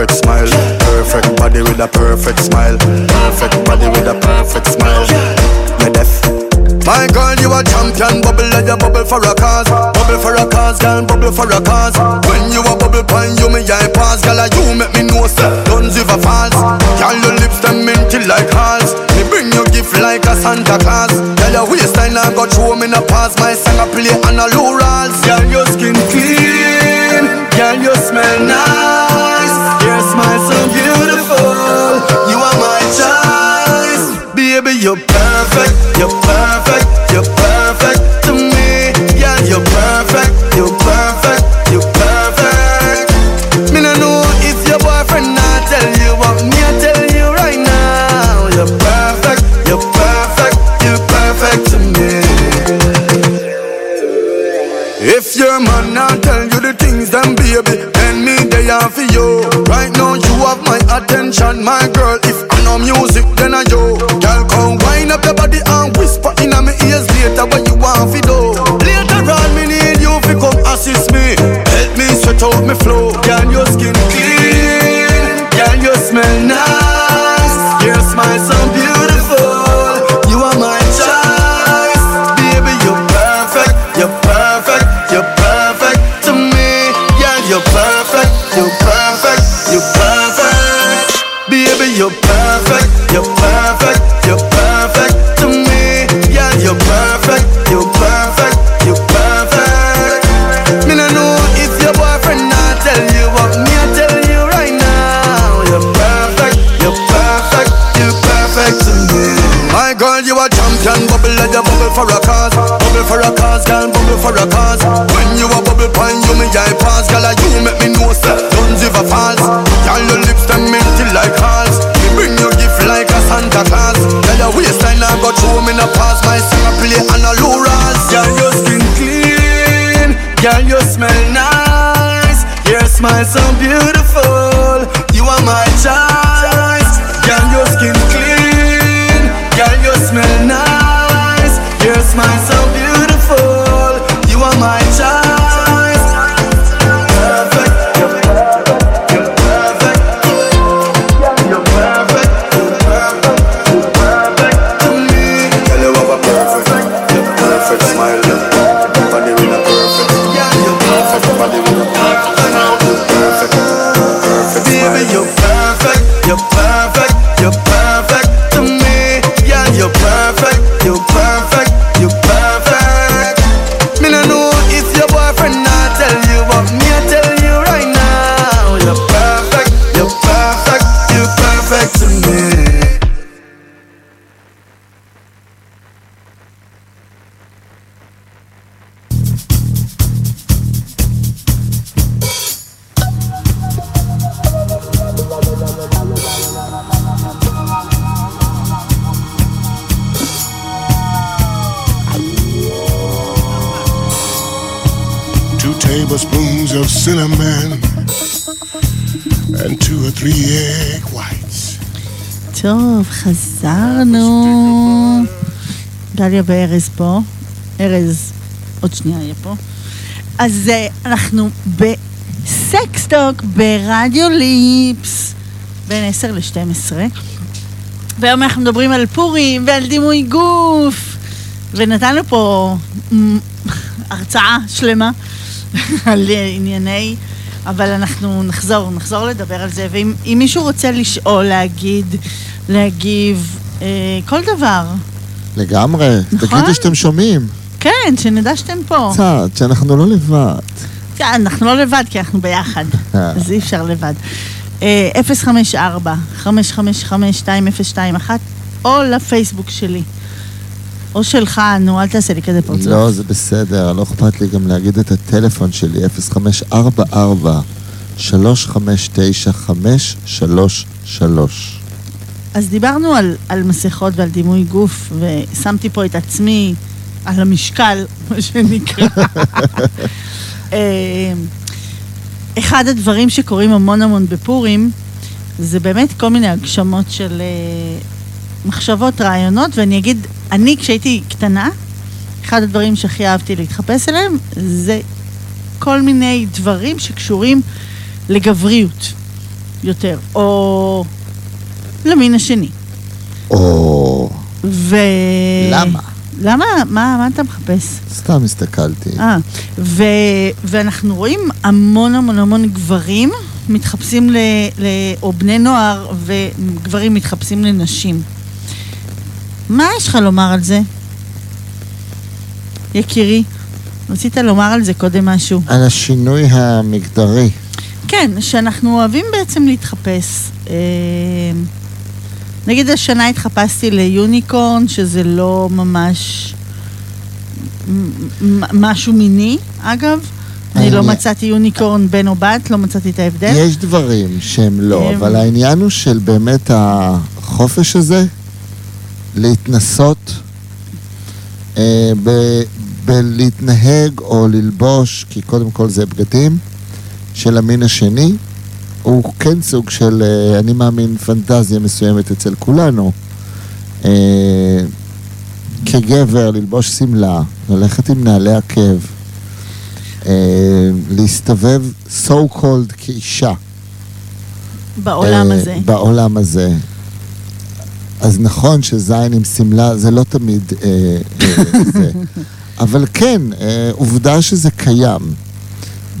perfect smile. Perfect body with a perfect smile. Perfect body with a perfect smile. You're. My girl, you a champion, bubble like you bubble for a cause. Bubble for a cause, girl, bubble for a cause. When you a bubble pine, you me eye pass, girl, you make me know say guns if a falls. Girl, your lips them minty like hearts. Me bring you gift like a Santa Claus. Girl, your waistline I got show me no pass. My song I play on a low. Girl, your skin clean. Attention, my girl. If I know music, then I yo. Girl, come wind up your body and דליה וארז פה. ארז, עוד שנייה יהיה פה. אז אה, אנחנו בסקסטוק ברדיו ליפס, בין 10 ל-12. והיום אנחנו מדברים על פורים ועל דימוי גוף. ונתנו פה הרצאה שלמה על ענייני, אבל אנחנו נחזור, נחזור לדבר על זה. ואם אם מישהו רוצה לשאול, להגיד, להגיב, אה, כל דבר, לגמרי. נכון? תגידו שאתם שומעים. כן, שנדע שאתם פה. קצת, שאנחנו לא לבד. כן, אנחנו לא לבד, כי אנחנו ביחד, אה. אז אי אפשר לבד. אה, 054-555-2021, או לפייסבוק שלי. או שלך, נו, אל תעשה לי כזה פרצוף. לא, זה בסדר, לא אכפת לי גם להגיד את הטלפון שלי, 0544 359 533. אז דיברנו על, על מסכות ועל דימוי גוף, ושמתי פה את עצמי על המשקל, מה שנקרא. אה, אחד הדברים שקורים המון המון בפורים, זה באמת כל מיני הגשמות של אה, מחשבות, רעיונות, ואני אגיד, אני כשהייתי קטנה, אחד הדברים שהכי אהבתי להתחפש אליהם, זה כל מיני דברים שקשורים לגבריות יותר, או למין השני. או... ו... למה? למה? מה, מה אתה מחפש? סתם הסתכלתי. אה, ו... ואנחנו רואים המון המון המון גברים מתחפשים ל... ל... או בני נוער וגברים מתחפשים לנשים. מה יש לך לומר על זה? יקירי, רצית לומר על זה קודם משהו. על השינוי המגדרי. כן, שאנחנו אוהבים בעצם להתחפש. אה, נגיד השנה התחפשתי ליוניקורן, שזה לא ממש משהו מיני, אגב. אני לא מצאתי יוניקורן בן או בת, לא מצאתי את ההבדל. יש דברים שהם לא, אבל העניין הוא של באמת החופש הזה, להתנסות, אה, ב- בלהתנהג או ללבוש, כי קודם כל זה בגדים, של המין השני, הוא כן סוג של, אה, אני מאמין, פנטזיה מסוימת אצל כולנו. אה, כגבר, ללבוש שמלה, ללכת עם נעלי עקב, אה, להסתובב so called כאישה. בעולם הזה. בעולם הזה. אז נכון שזין עם שמלה זה לא תמיד אה, אה, זה. אבל כן, אה, עובדה שזה קיים.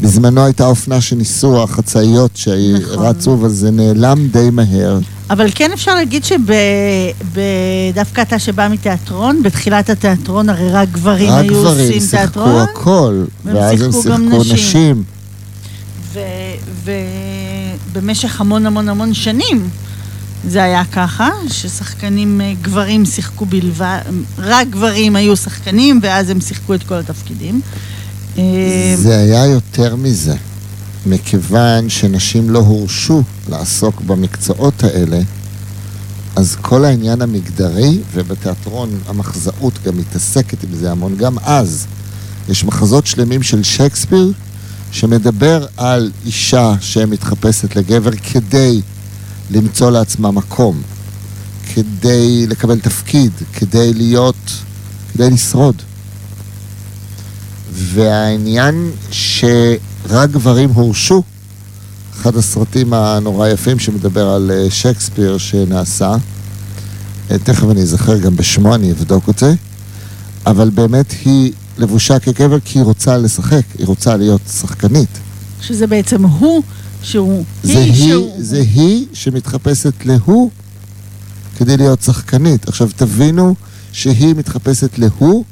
בזמנו הייתה אופנה שניסו החצאיות נכון. שרצו, אבל זה נעלם די מהר. אבל כן אפשר להגיד שדווקא אתה שבא מתיאטרון, בתחילת התיאטרון הרי רק גברים רק היו גברים עושים שיחקו תיאטרון, הכל, והם ואז הם שיחקו גם שיחקו נשים. נשים. ובמשך המון המון המון שנים זה היה ככה, ששחקנים אה, גברים שיחקו בלבד, רק גברים היו שחקנים, ואז הם שיחקו את כל התפקידים. אה, זה היה יותר מזה. מכיוון שנשים לא הורשו לעסוק במקצועות האלה, אז כל העניין המגדרי, ובתיאטרון המחזאות גם מתעסקת עם זה המון, גם אז. יש מחזות שלמים של שייקספיר שמדבר על אישה שמתחפשת לגבר כדי למצוא לעצמה מקום, כדי לקבל תפקיד, כדי להיות, כדי לשרוד. והעניין שרק גברים הורשו, אחד הסרטים הנורא יפים שמדבר על אה, שייקספיר שנעשה, אה, תכף אני אזכר גם בשמו, אני אבדוק את זה, אבל באמת היא לבושה כגבר כי היא רוצה לשחק, היא רוצה להיות שחקנית. שזה בעצם הוא, שהוא, זה היא, שהוא, זה היא שמתחפשת להוא כדי להיות שחקנית. עכשיו תבינו שהיא מתחפשת להוא,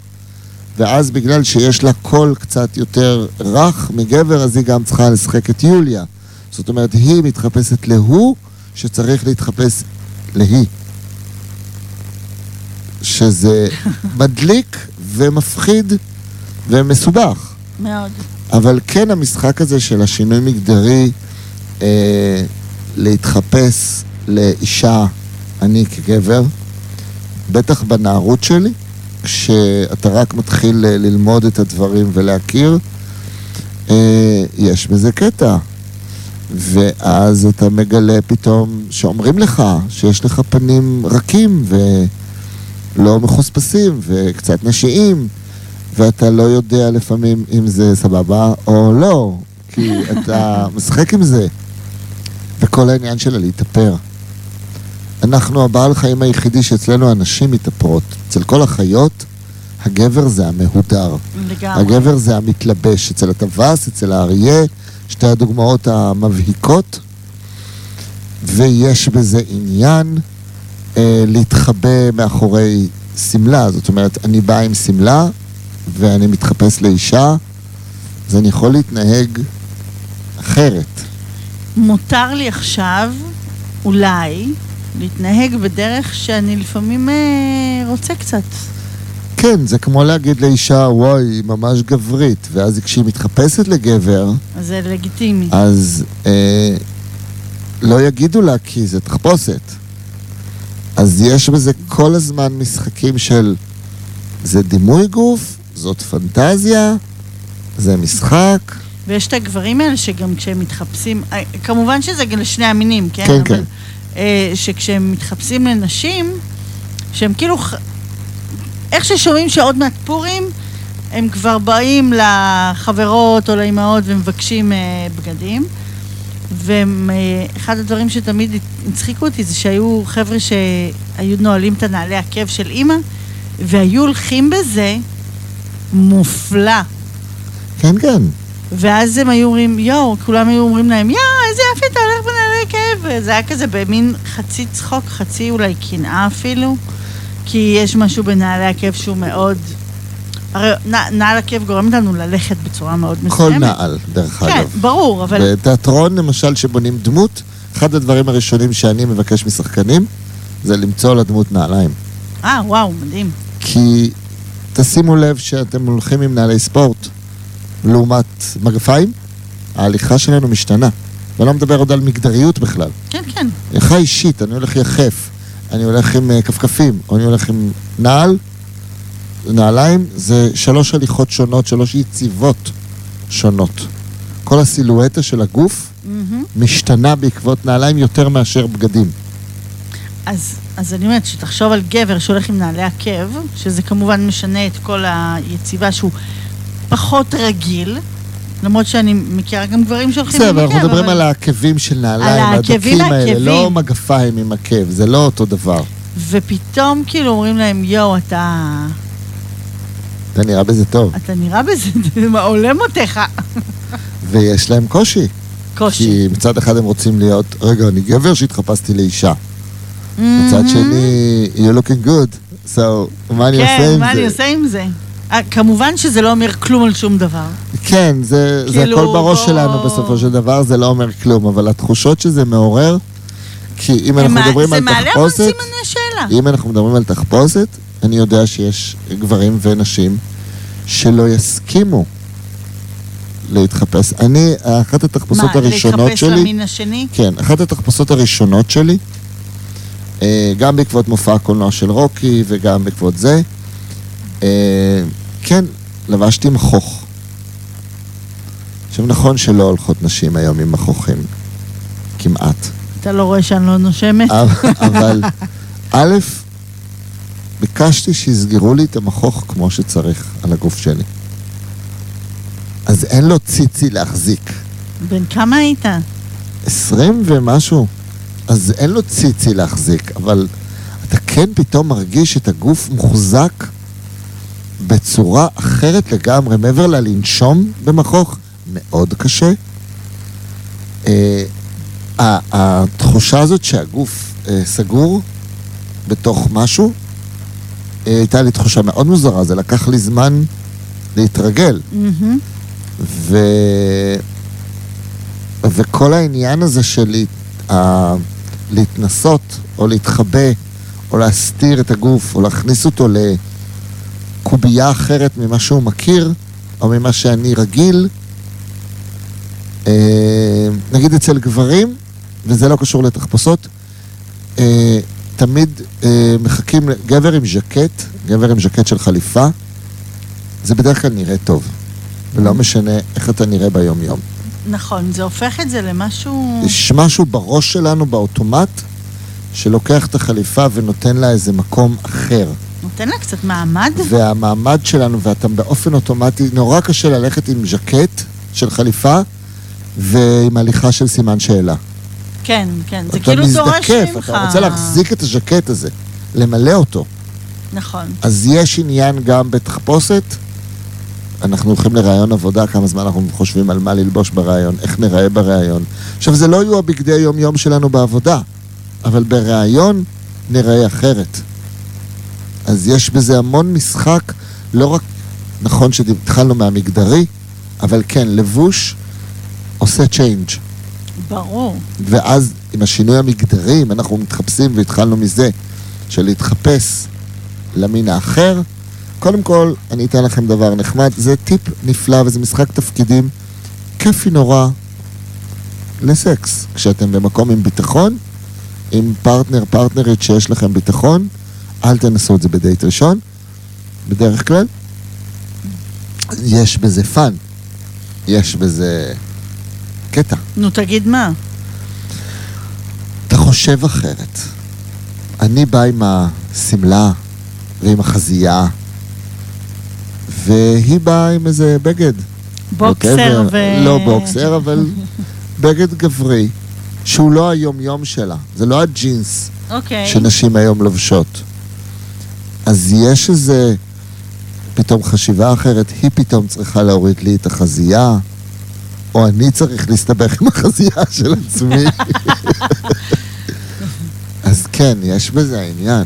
ואז בגלל שיש לה קול קצת יותר רך מגבר, אז היא גם צריכה לשחק את יוליה. זאת אומרת, היא מתחפשת להוא שצריך להתחפש להיא. שזה מדליק ומפחיד ומסובך. מאוד. אבל כן המשחק הזה של השינוי מגדרי, אה, להתחפש לאישה, אני כגבר, בטח בנערות שלי, כשאתה רק מתחיל אה, ללמוד את הדברים ולהכיר, אה, יש בזה קטע. ואז אתה מגלה פתאום שאומרים לך שיש לך פנים רכים ולא מחוספסים וקצת נשיים, ואתה לא יודע לפעמים אם זה סבבה או לא, כי אתה משחק עם זה. וכל העניין שלה להתאפר. אנחנו הבעל חיים היחידי שאצלנו הנשים מתאפרות. אצל כל החיות, הגבר זה המהודר. לגמרי. הגבר זה המתלבש. אצל הטווס, אצל האריה, שתי הדוגמאות המבהיקות. ויש בזה עניין אה, להתחבא מאחורי שמלה. זאת אומרת, אני בא עם שמלה ואני מתחפש לאישה, אז אני יכול להתנהג אחרת. מותר לי עכשיו, אולי, להתנהג בדרך שאני לפעמים אה, רוצה קצת. כן, זה כמו להגיד לאישה, וואי, היא ממש גברית, ואז כשהיא מתחפשת לגבר, אז זה לגיטימי. אז אה, לא יגידו לה כי זה תחפושת. אז יש בזה כל הזמן משחקים של זה דימוי גוף, זאת פנטזיה, זה משחק. ויש את הגברים האלה שגם כשהם מתחפשים, אה, כמובן שזה לשני המינים, כן? כן, אבל, כן. אה, שכשהם מתחפשים לנשים, שהם כאילו, איך ששומעים שעוד מעט פורים, הם כבר באים לחברות או לאימהות ומבקשים אה, בגדים. ואחד הדברים שתמיד הצחיקו אותי זה שהיו חבר'ה שהיו נועלים את הנעלי עקב של אימא, והיו הולכים בזה מופלא. כן, כן. ואז הם היו אומרים, יואו, כולם היו אומרים להם, יואו, איזה יפי אתה הולך בנעלי עקב. זה היה כזה במין חצי צחוק, חצי אולי קנאה אפילו, כי יש משהו בנעלי עקב שהוא מאוד... הרי נע- נעל עקב גורם לנו ללכת בצורה מאוד מסוימת. כל נעל, דרך כן, אגב. ברור, אבל... בתיאטרון, למשל, שבונים דמות, אחד הדברים הראשונים שאני מבקש משחקנים, זה למצוא לדמות נעליים. אה, וואו, מדהים. כי תשימו לב שאתם הולכים עם נעלי ספורט לעומת מגפיים, ההליכה שלנו משתנה. ואני לא מדבר עוד על מגדריות בכלל. כן, כן. הליכה אישית, אני הולך יחף, אני הולך עם אה, כפכפים, או אני הולך עם נעל, נעליים, זה שלוש הליכות שונות, שלוש יציבות שונות. כל הסילואטה של הגוף משתנה בעקבות נעליים יותר מאשר בגדים. אז, אז אני אומרת, שתחשוב על גבר שהולך עם נעלי עקב, שזה כמובן משנה את כל היציבה שהוא פחות רגיל, למרות שאני מכירה גם גברים שהולכים עם בסדר, עקב, אנחנו מדברים אבל- על העקבים של נעליים, הדקים האלה. לא מגפיים עם עקב, זה לא אותו דבר. ופתאום כאילו אומרים להם, יואו, אתה, אתה נראה בזה טוב. אתה נראה בזה, עולה מותיך. ויש להם קושי. קושי. כי מצד אחד הם רוצים להיות, רגע, אני גבר שהתחפשתי לאישה. מצד מהמם. שני, you're looking good, so מה אני עושה כן, עם מה אני זה? עושה עם זה? אה, כמובן שזה לא אומר כלום על שום דבר. כן, זה זה כאילו, הכל בראש בוא- שלנו בסופו של דבר, זה לא אומר כלום, אבל התחושות שזה מעורר, כי אם אנחנו זה מדברים על זה מעלה המון תחפושת, סימני שאלה. אם אנחנו מדברים על תחפושת, אני יודע שיש גברים ונשים שלא יסכימו להתחפש. אני, אחת התחפושות הראשונות להתחפש שלי... למין השני? כן, אחת התחפושות הראשונות שלי, אה, גם בעקבות מופע הקולנוע של רוקי וגם בעקבות זה, כן, לבשתי מכוך. עכשיו נכון שלא הולכות נשים היום עם מכוכים, כמעט. אתה לא רואה שאני לא נושמת? אבל- אבל א', ביקשתי שיסגרו לי את המכוך כמו שצריך על הגוף שלי. אז אין לו ציצי להחזיק. בן כמה היית? עשרים ומשהו. אז אין לו ציצי להחזיק, אבל אתה כן פתאום מרגיש את הגוף מוחזק בצורה אחרת לגמרי, מעבר ללנשום במכוך, מאוד קשה. ה- התחושה הזאת שהגוף אה, סגור בתוך משהו, אה, הייתה לי תחושה מאוד מוזרה, זה לקח לי זמן להתרגל. מהמם. ו... וכל העניין הזה של. ה... להתנסות, או להתחבא, או להסתיר את הגוף, או להכניס אותו לקובייה אחרת ממה שהוא מכיר, או ממה שאני רגיל, אה, נגיד אצל גברים, וזה לא קשור לתחפושות, אה, תמיד אה, מחכים, גבר עם ז'קט, גבר עם ז'קט של חליפה, זה בדרך כלל נראה טוב. ולא משנה איך אתה נראה ביום-יום. נכון, זה הופך את זה למשהו... יש משהו בראש שלנו באוטומט שלוקח את החליפה ונותן לה איזה מקום אחר. נותן לה קצת מעמד? והמעמד שלנו, ואתה באופן אוטומטי, נורא קשה ללכת עם ז'קט של חליפה ועם הליכה של סימן שאלה. כן, כן, זה כאילו דורש מזדקף, ממך... אתה רוצה להחזיק את הז'קט הזה, למלא אותו. נכון. אז יש עניין גם בתחפושת. אנחנו הולכים לראיון עבודה, כמה זמן אנחנו חושבים על מה ללבוש בראיון, איך נראה בראיון. עכשיו, זה לא יהיו הבגדי יום-יום שלנו בעבודה, אבל בראיון נראה אחרת. אז יש בזה המון משחק, לא רק, נכון שהתחלנו מהמגדרי, אבל כן, לבוש עושה change. ברור. ואז עם השינוי המגדרי, אם אנחנו מתחפשים והתחלנו מזה, של להתחפש למין האחר, קודם כל, אני אתן לכם דבר נחמד, זה טיפ נפלא וזה משחק תפקידים כיפי נורא לסקס. כשאתם במקום עם ביטחון, עם פרטנר, פרטנרית שיש לכם ביטחון, אל תנסו את זה בדייט ראשון, בדרך כלל. יש בזה fun, יש בזה קטע. נו, תגיד מה. אתה חושב אחרת. אני בא עם השמלה ועם החזייה, והיא באה עם איזה בגד. בוקסר whatever. ו... לא בוקסר, אבל בגד גברי, שהוא לא היום-יום שלה. זה לא הג'ינס אוקיי. שנשים היום לובשות. אז יש איזה פתאום חשיבה אחרת, היא פתאום צריכה להוריד לי את החזייה, או אני צריך להסתבך עם החזייה של עצמי. אז כן, יש בזה העניין,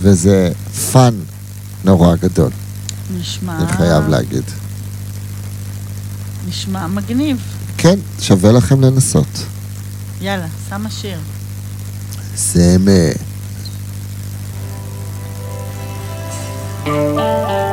וזה fun נורא גדול, נשמע... אני חייב להגיד. נשמע מגניב. כן, שווה לכם לנסות. יאללה, שמה שיר. סמא. Música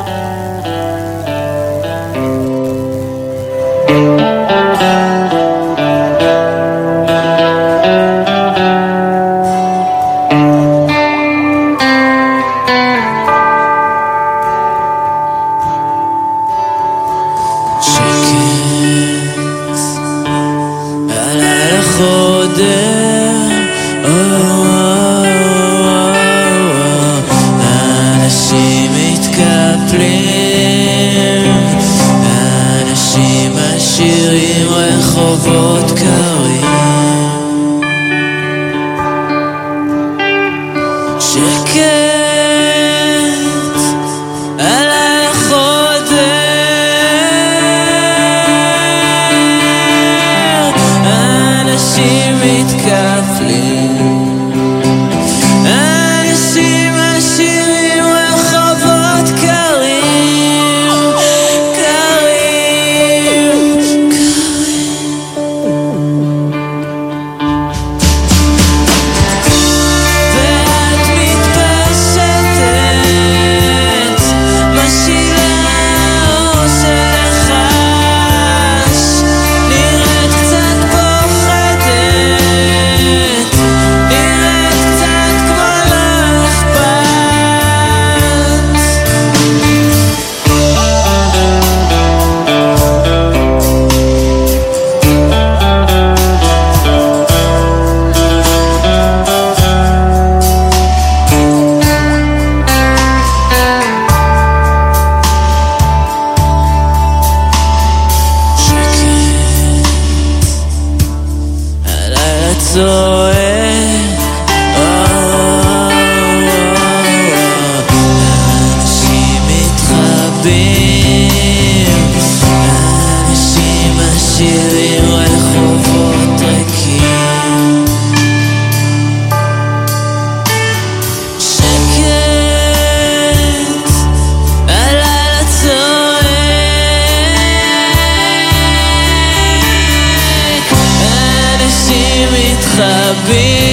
אנשים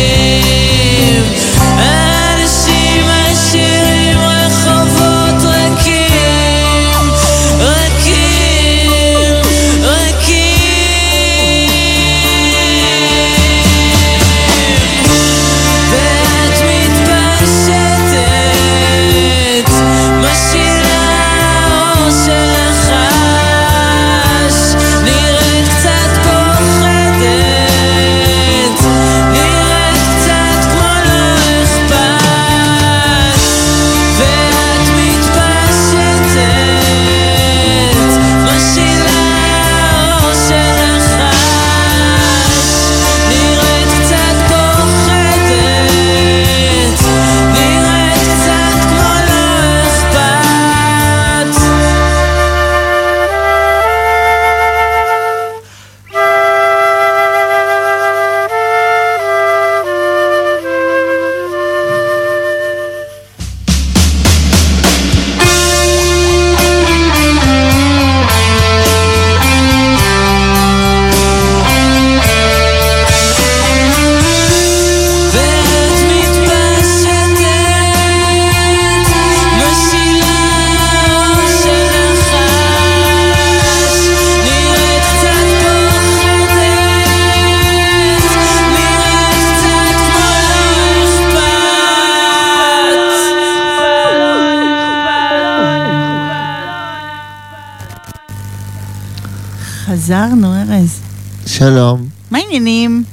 שלום. מה העניינים?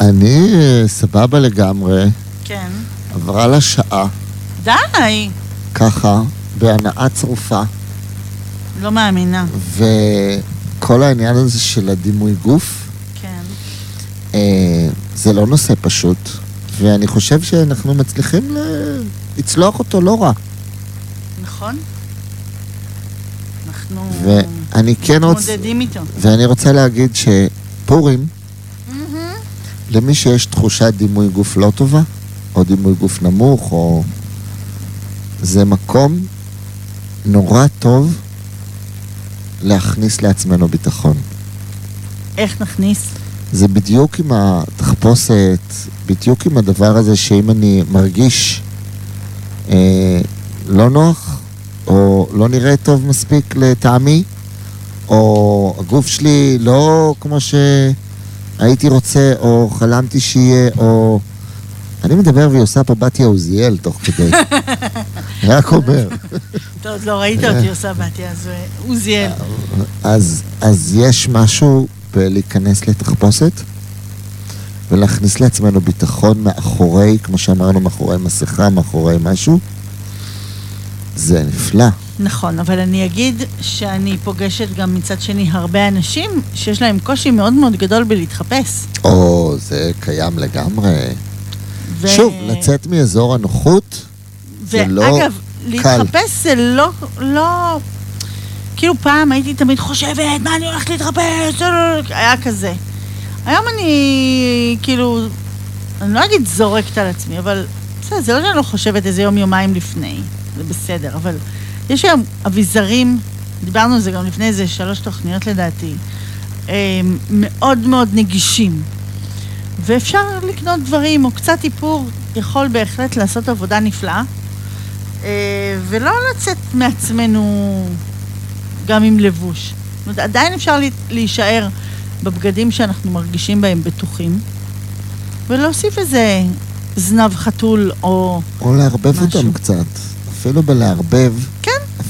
אני אה, סבבה לגמרי, כן. עברה לה שעה, די! ככה, בהנאה צרופה, לא מאמינה. וכל העניין הזה של הדימוי גוף, כן. אה, זה לא נושא פשוט, ואני חושב שאנחנו מצליחים לצלוח אותו לא רע. נכון? אנחנו ואני כן רוצה... מתמודדים איתו. ואני רוצה להגיד שפורים, למי שיש תחושת דימוי גוף לא טובה, או דימוי גוף נמוך, או... זה מקום נורא טוב להכניס לעצמנו ביטחון. איך נכניס? זה בדיוק עם התחפושת, בדיוק עם הדבר הזה שאם אני מרגיש אה, לא נוח, או לא נראה טוב מספיק לטעמי, הגוף שלי לא כמו שהייתי רוצה, או חלמתי שיהיה, או... אני מדבר והיא עושה פה בתיה עוזיאל תוך כדי. רק אומר. אתה עוד לא ראית אותי עושה בתיה, עוזיאל. אז יש משהו בלהיכנס לתחפושת ולהכניס לעצמנו ביטחון מאחורי, כמו שאמרנו, מאחורי מסכה, מאחורי משהו. זה נפלא. נכון, אבל אני אגיד שאני פוגשת גם מצד שני הרבה אנשים שיש להם קושי מאוד מאוד גדול בלהתחפש. או, זה קיים לגמרי. ו- שוב, לצאת מאזור הנוחות, זה לא ואגב, קל. להתחפש זה לא, לא... כאילו פעם הייתי תמיד חושבת, מה אני הולכת להתחפש? לא, לא, לא, היה כזה. היום אני, כאילו, אני לא אגיד זורקת על עצמי, אבל בסדר, זה לא שאני לא חושבת איזה יום-יומיים לפני, זה בסדר, אבל יש היום אביזרים, דיברנו על זה גם לפני איזה שלוש תוכניות לדעתי, אה, מאוד מאוד נגישים. ואפשר לקנות דברים, או קצת איפור יכול בהחלט לעשות עבודה נפלאה, אה, ולא לצאת מעצמנו גם עם לבוש. זאת אומרת, עדיין אפשר להישאר בבגדים שאנחנו מרגישים בהם בטוחים, ולהוסיף איזה זנב חתול או... או לערבב משהו. אותם קצת. אפילו בלערבב.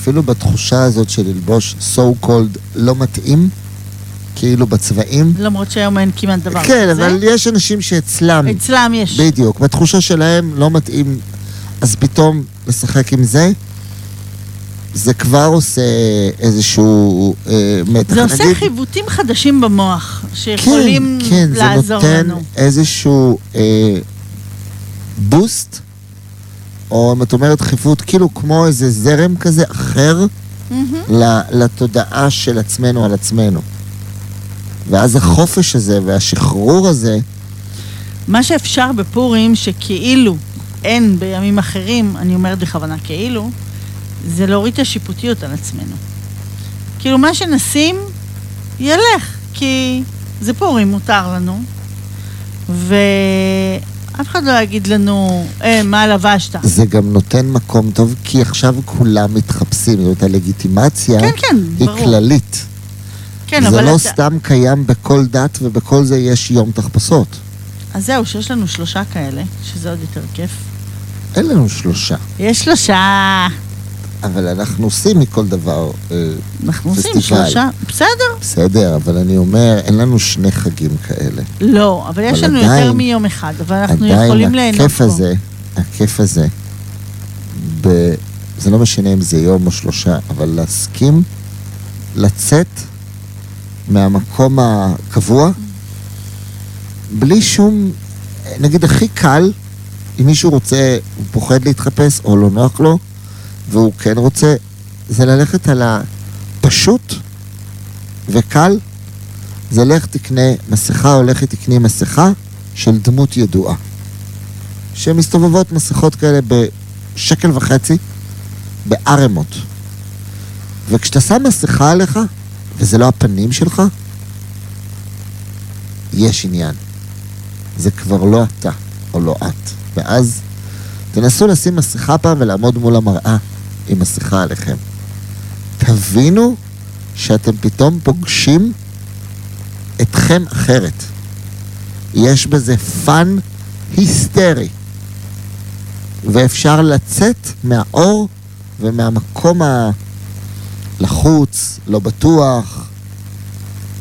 אפילו בתחושה הזאת של ללבוש so called לא מתאים, כאילו בצבעים. למרות שהיום אין כמעט דבר כן, כזה. אבל יש אנשים שאצלם, אצלם יש. בדיוק, בתחושה שלהם לא מתאים, אז פתאום לשחק עם זה, זה כבר עושה איזשהו אה, מתח. זה עושה נגיד- חיווטים חדשים במוח, שיכולים כן, כן, זה לעזור נותן לנו. איזשהו אה, בוסט, או אם את אומרת חיווט, כאילו כמו איזה זרם כזה אחר. ל- לתודעה של עצמנו על עצמנו. ואז החופש הזה והשחרור הזה, מה שאפשר בפורים, שכאילו אין בימים אחרים, אני אומרת בכוונה כאילו, זה להוריד את השיפוטיות על עצמנו. כאילו, מה שנשים, ילך, כי זה פורים, מותר לנו, ואף אחד לא יגיד לנו, אה, מה לבשת. זה גם נותן מקום טוב, כי עכשיו כולם מתחפשים. זאת אומרת, הלגיטימציה כן, כן, היא ברור. כללית. כן, זה אבל לא אתה- סתם קיים בכל דת, ובכל זה יש יום תחפושות. אז זהו, שיש לנו שלושה כאלה, שזה עוד יותר כיף. אין לנו שלושה, יש שלושה, אבל אנחנו עושים מכל דבר. אה, אנחנו עושים פסטיבל. שלושה, בסדר. בסדר, אבל אני אומר, אין לנו שני חגים כאלה. לא, אבל יש לנו יותר עדיין- מיום אחד, אבל אנחנו עדיין יכולים ליהנות הכיף פה. הזה, הכיף הזה, ב... זה לא משנה אם זה יום או שלושה, אבל להסכים לצאת מהמקום הקבוע, בלי שום, נגיד הכי קל, אם מישהו רוצה, הוא פוחד להתחפש או לא נוח לו, והוא כן רוצה, זה ללכת על הפשוט וקל, זה לך תקנה מסכה או לכי תקני מסכה של דמות ידועה. שמסתובבות מסכות כאלה בשקל וחצי, בערמות. וכשאתה שם מסכה עליך, וזה לא הפנים שלך, יש עניין. זה כבר לא אתה, או לא את. ואז תנסו לשים מסכה פעם ולעמוד מול המראה עם מסכה עליכם. תבינו שאתם פתאום פוגשים אתכם אחרת. יש בזה fun היסטרי. ואפשר לצאת מהאור ומהמקום הלחוץ, לא בטוח,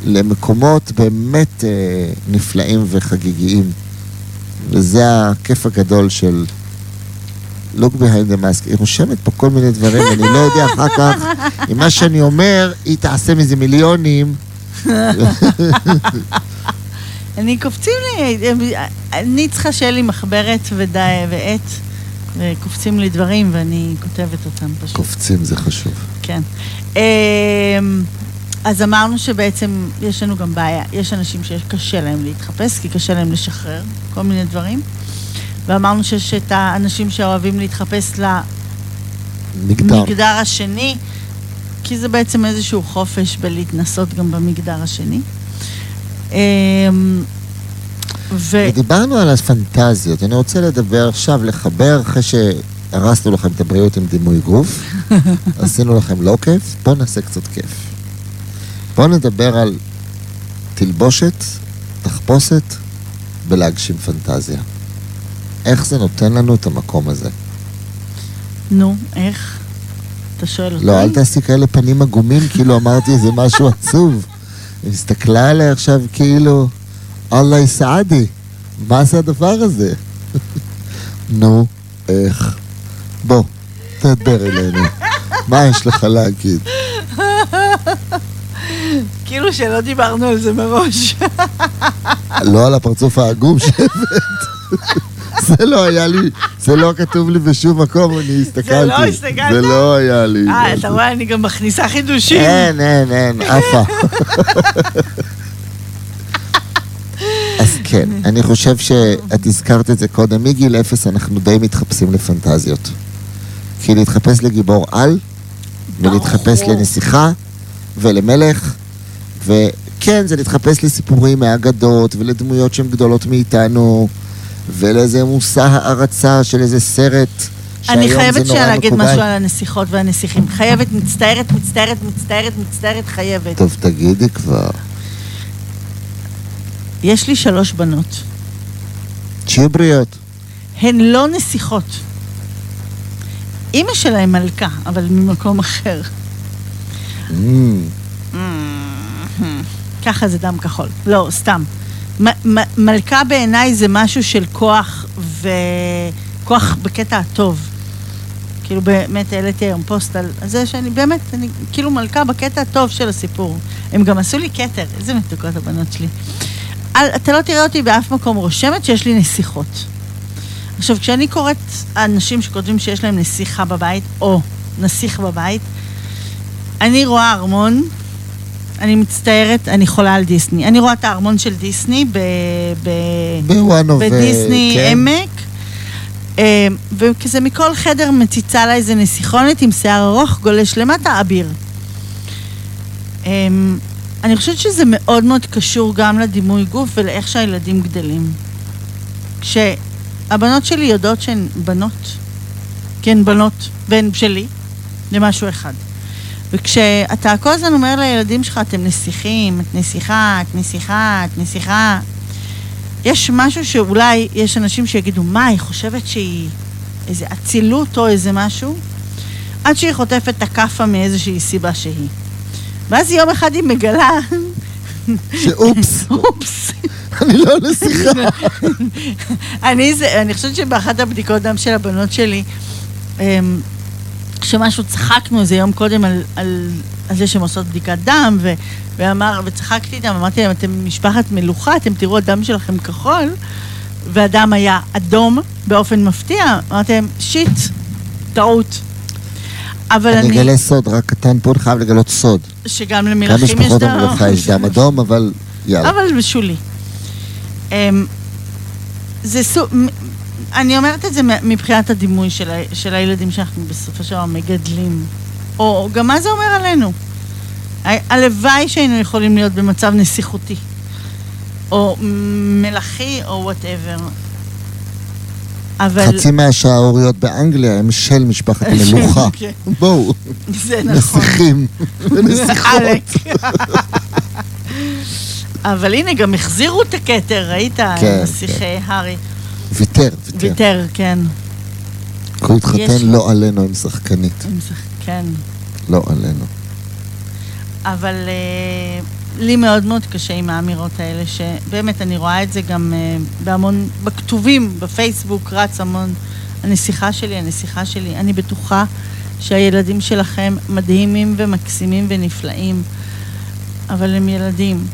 למקומות באמת אה, נפלאים וחגיגיים. וזה הכיף הגדול של look behind the mask. היא רושמת פה כל מיני דברים, אני לא יודע אחר כך אם מה שאני אומר, היא תעשה מזה מיליונים. אני קופצים לי, אני צריכה שיהיה לי מחברת ודי- ועט, וקופצים לי דברים ואני כותבת אותם פשוט. קופצים זה חשוב. כן. אמ, אז אמרנו שבעצם יש לנו גם בעיה, יש אנשים שקשה להם להתחפש, כי קשה להם לשחרר כל מיני דברים. ואמרנו שיש את האנשים שאוהבים להתחפש מגדר. למגדר השני, כי זה בעצם איזשהו חופש בלהתנסות גם במגדר השני. אמ, ו... ודיברנו על הפנטזיות, אני רוצה לדבר עכשיו, לחבר, אחרי שהרסנו לכם את הבריאות עם דימוי גוף, עשינו לכם לא כיף, בואו נעשה קצת כיף. בואו נדבר על תלבושת, תחפושת ולהגשים פנטזיה. איך זה נותן לנו את המקום הזה? נו, איך? אתה שואל אותי? לא, אל תעשי כאלה פנים עגומים, כאילו אמרתי איזה משהו עצוב. היא הסתכלה עליי עכשיו כאילו, אללה יסעדי, מה זה הדבר הזה? נו, איך? בוא, תדבר אלינו. מה יש לך להגיד? כאילו שלא דיברנו על זה מראש. לא על הפרצוף העגום שהבאת. זה לא היה לי, זה לא כתוב לי בשום מקום, אני הסתכלתי. לא הסתכלת? זה לא היה לי. אה, אתה רואה, אני גם מכניסה חידושים. אין, אין, אין, עפה. אז כן, אני חושב שאת הזכרת את זה קודם, מגיל אפס אנחנו די מתחפשים לפנטזיות. כי להתחפש לגיבור על, ולהתחפש. לנסיכה, ולמלך, וכן, זה להתחפש לסיפורים מהאגדות, ולדמויות שהן גדולות מאיתנו, ולאיזה מושא הערצה של איזה סרט, אני חייבת שנייה להגיד מקובל. משהו על הנסיכות והנסיכים. חייבת, מצטערת, מצטערת, מצטערת, מצטערת, חייבת. טוב, תגידי כבר. יש לי שלוש בנות. שיהיו בריאות. הן לא נסיכות. אימא שלהם מלכה, אבל ממקום אחר. Mm, ככה זה דם כחול. לא, סתם. מלכה בעיניי זה משהו של כוח, וכוח בקטע הטוב. כאילו באמת העליתי היום פוסט על זה שאני באמת, אני כאילו מלכה בקטע הטוב של הסיפור. הם גם עשו לי כתר, איזה מתוקות הבנות שלי. אל, אתה לא תראה אותי באף מקום רושמת שיש לי נסיכות. עכשיו, כשאני קוראת אנשים שכותבים שיש להם נסיכה בבית, או נסיך בבית, אני רואה ארמון, אני מצטערת, אני חולה על דיסני. אני רואה את הארמון של דיסני ב... ב... בדיסני כן. עמק, אה, וכזה מכל חדר מציצה לה איזה נסיכונת עם שיער ארוך, גולש למטה, אביר. אה, אני חושבת שזה מאוד מאוד קשור גם לדימוי גוף ולאיך שהילדים גדלים. כשהבנות שלי יודעות שהן בנות, כי הן בנות, והן שלי, זה משהו אחד. וכשאתה כל הזמן אומר לילדים שלך, אתם נסיכים, את נסיכה, את נסיכה, את נסיכה, יש משהו שאולי יש אנשים שיגידו, מה, היא חושבת שהיא איזה אצילות או איזה משהו? עד שהיא חוטפת את הכאפה מאיזושהי סיבה שהיא. ואז יום אחד היא מגלה... שאופס, אופס. אני לא נסיכה. אני, זה, אני חושבת שבאחת הבדיקות דם של הבנות שלי, אמ, שמשהו צחקנו איזה יום קודם על, על, על זה שהן עושות בדיקת דם, ו, ואמר, וצחקתי איתם, אמרתי להם, אתם משפחת מלוכה, אתם תראו, הדם שלכם כחול, והדם היה אדום באופן מפתיע. אמרתי להם, שיט, טעות. אבל אני אני, אגלה סוד, רק קטן פה, חייב לגלות סוד. שגם גם למלכים יש משפחות דם. המלוכה יש דם אדום, אבל יאללה. אבל בשולי. אמ, זה סוג... אני אומרת את זה מבחינת הדימוי של, ה- של הילדים שאנחנו בסופו של דבר מגדלים. או גם מה זה אומר עלינו. ה- הלוואי שהיינו יכולים להיות במצב נסיכותי. או מלאכי, או וואטאבר. אבל... חצי מהשערוריות באנגליה הם של משפחת המלוכה. כן, בואו, זה נכון. נסיכים ונסיכות. אבל הנה, גם החזירו את הכתר, ראית? כן, נסיך אה, הארי. ויתר, ויתר. ויתר, כן. הוא התחתן יש- לא עלינו עם שחקנית. עם זה- כן. לא עלינו. אבל אה, לי מאוד מאוד קשה עם האמירות האלה, שבאמת, אני רואה את זה גם אה, בהמון, בכתובים, בפייסבוק, רץ המון. הנסיכה שלי, הנסיכה שלי. אני בטוחה שהילדים שלכם מדהימים ומקסימים ונפלאים, אבל הם ילדים.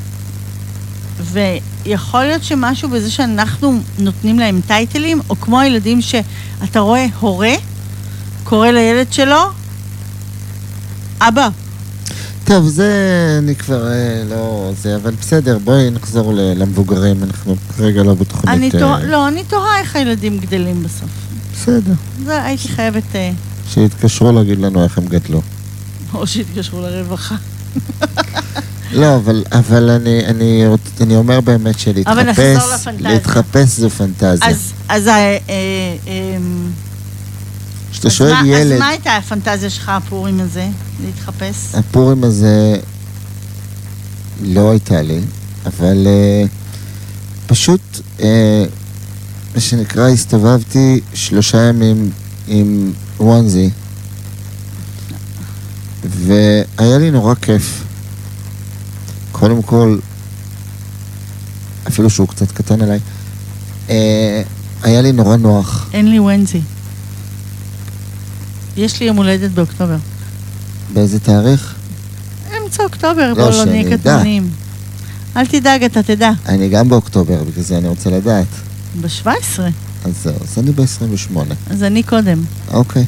ויכול להיות שמשהו בזה שאנחנו נותנים להם טייטלים, או כמו הילדים שאתה רואה הורה קורא לילד שלו, אבא, טוב, זה אני כבר אה, לא זה, אבל בסדר, בואי נחזור ל- למבוגרים, אנחנו כרגע לא בתוכנית... אני אה, תוהה, לא, אני תוהה איך הילדים גדלים בסוף. בסדר. זה הייתי חייבת, אה, שיתקשרו להגיד לנו איך הם גדלו. או שיתקשרו לרווחה. לא, אבל, אבל אני, אני, אני אומר באמת שלהתחפש. להתחפש זו פנטזיה. אז, אז, אה, אה, אה, כשאתה אז שואל מה- ילד, אז מה הייתה הפנטזיה שלך, הפורים הזה, להתחפש? הפורים הזה לא הייתה לי, אבל uh, פשוט, uh, מה שנקרא, הסתובבתי שלושה ימים עם וונזי, והיה לי נורא כיף. קודם כל, אפילו שהוא קצת קטן עליי, uh, היה לי נורא נוח. אין לי ונזי. יש לי יום הולדת באוקטובר. באיזה תאריך? אמצע אוקטובר, לא, בוא לא נהיה אדע. קטנונים. אל תדאג, אתה תדע. אני גם באוקטובר, בגלל זה אני רוצה לדעת. ב-17, אז זהו, אז אני ב-28. אז אני קודם. אוקיי.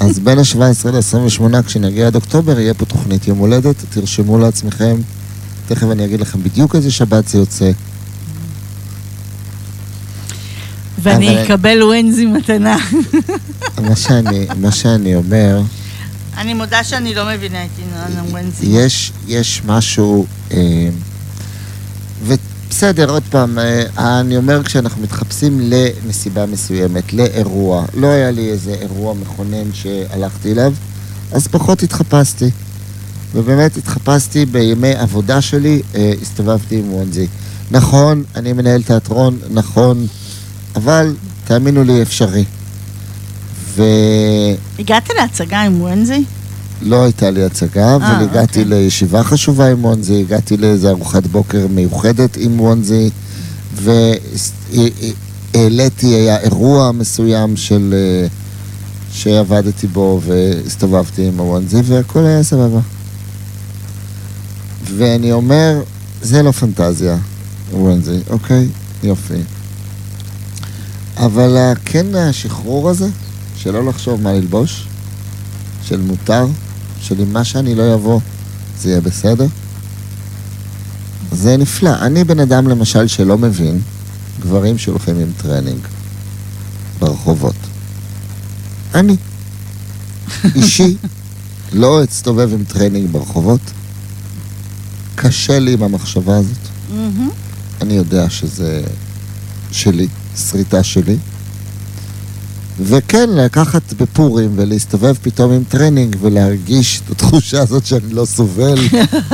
אז בין ה-17 ל-28, כשנגיע עד אוקטובר, יהיה פה תוכנית יום הולדת, תרשמו לעצמכם. תכף אני אגיד לכם בדיוק איזה שבת זה יוצא. ואני אבל- אקבל ווינזי מתנה. מה שאני, מה שאני אומר, אני מודה שאני לא מבינה את עניין הווינזי. יש, יש משהו, אה, ובסדר, עוד פעם, אה, אני אומר כשאנחנו מתחפשים לנסיבה מסוימת, לאירוע, לא היה לי איזה אירוע מכונן שהלכתי אליו, אז פחות התחפשתי. ובאמת התחפשתי בימי עבודה שלי, אה, הסתובבתי עם וונזי. נכון, אני מנהל תיאטרון, נכון, אבל תאמינו לי, אפשרי. ולא הגעת להצגה עם ווינזי? הייתה לי הצגה, אבל אה, הגעתי אוקיי. לישיבה חשובה עם וונזי, הגעתי לאיזו ארוחת בוקר מיוחדת עם וונזי, והעליתי, היה אירוע מסוים של... אה, שעבדתי בו והסתובבתי עם הוונזי והכל היה סבבה. ואני אומר, זה לא פנטזיה, onesie, אוקיי? יופי. אבל כן השחרור הזה, שלא לחשוב מה ללבוש, של מותר, של אם מה שאני לא אבוא, זה יהיה בסדר, זה נפלא. אני בן אדם למשל שלא מבין גברים שהולכים עם טרנינג ברחובות. אני. אישי, לא אסתובב עם טרנינג ברחובות. קשה לי עם המחשבה הזאת. מהמם. אני יודע שזה שלי, שריטה שלי. וכן, לקחת בפורים ולהסתובב פתאום עם טרנינג ולהרגיש את התחושה הזאת שאני לא סובל,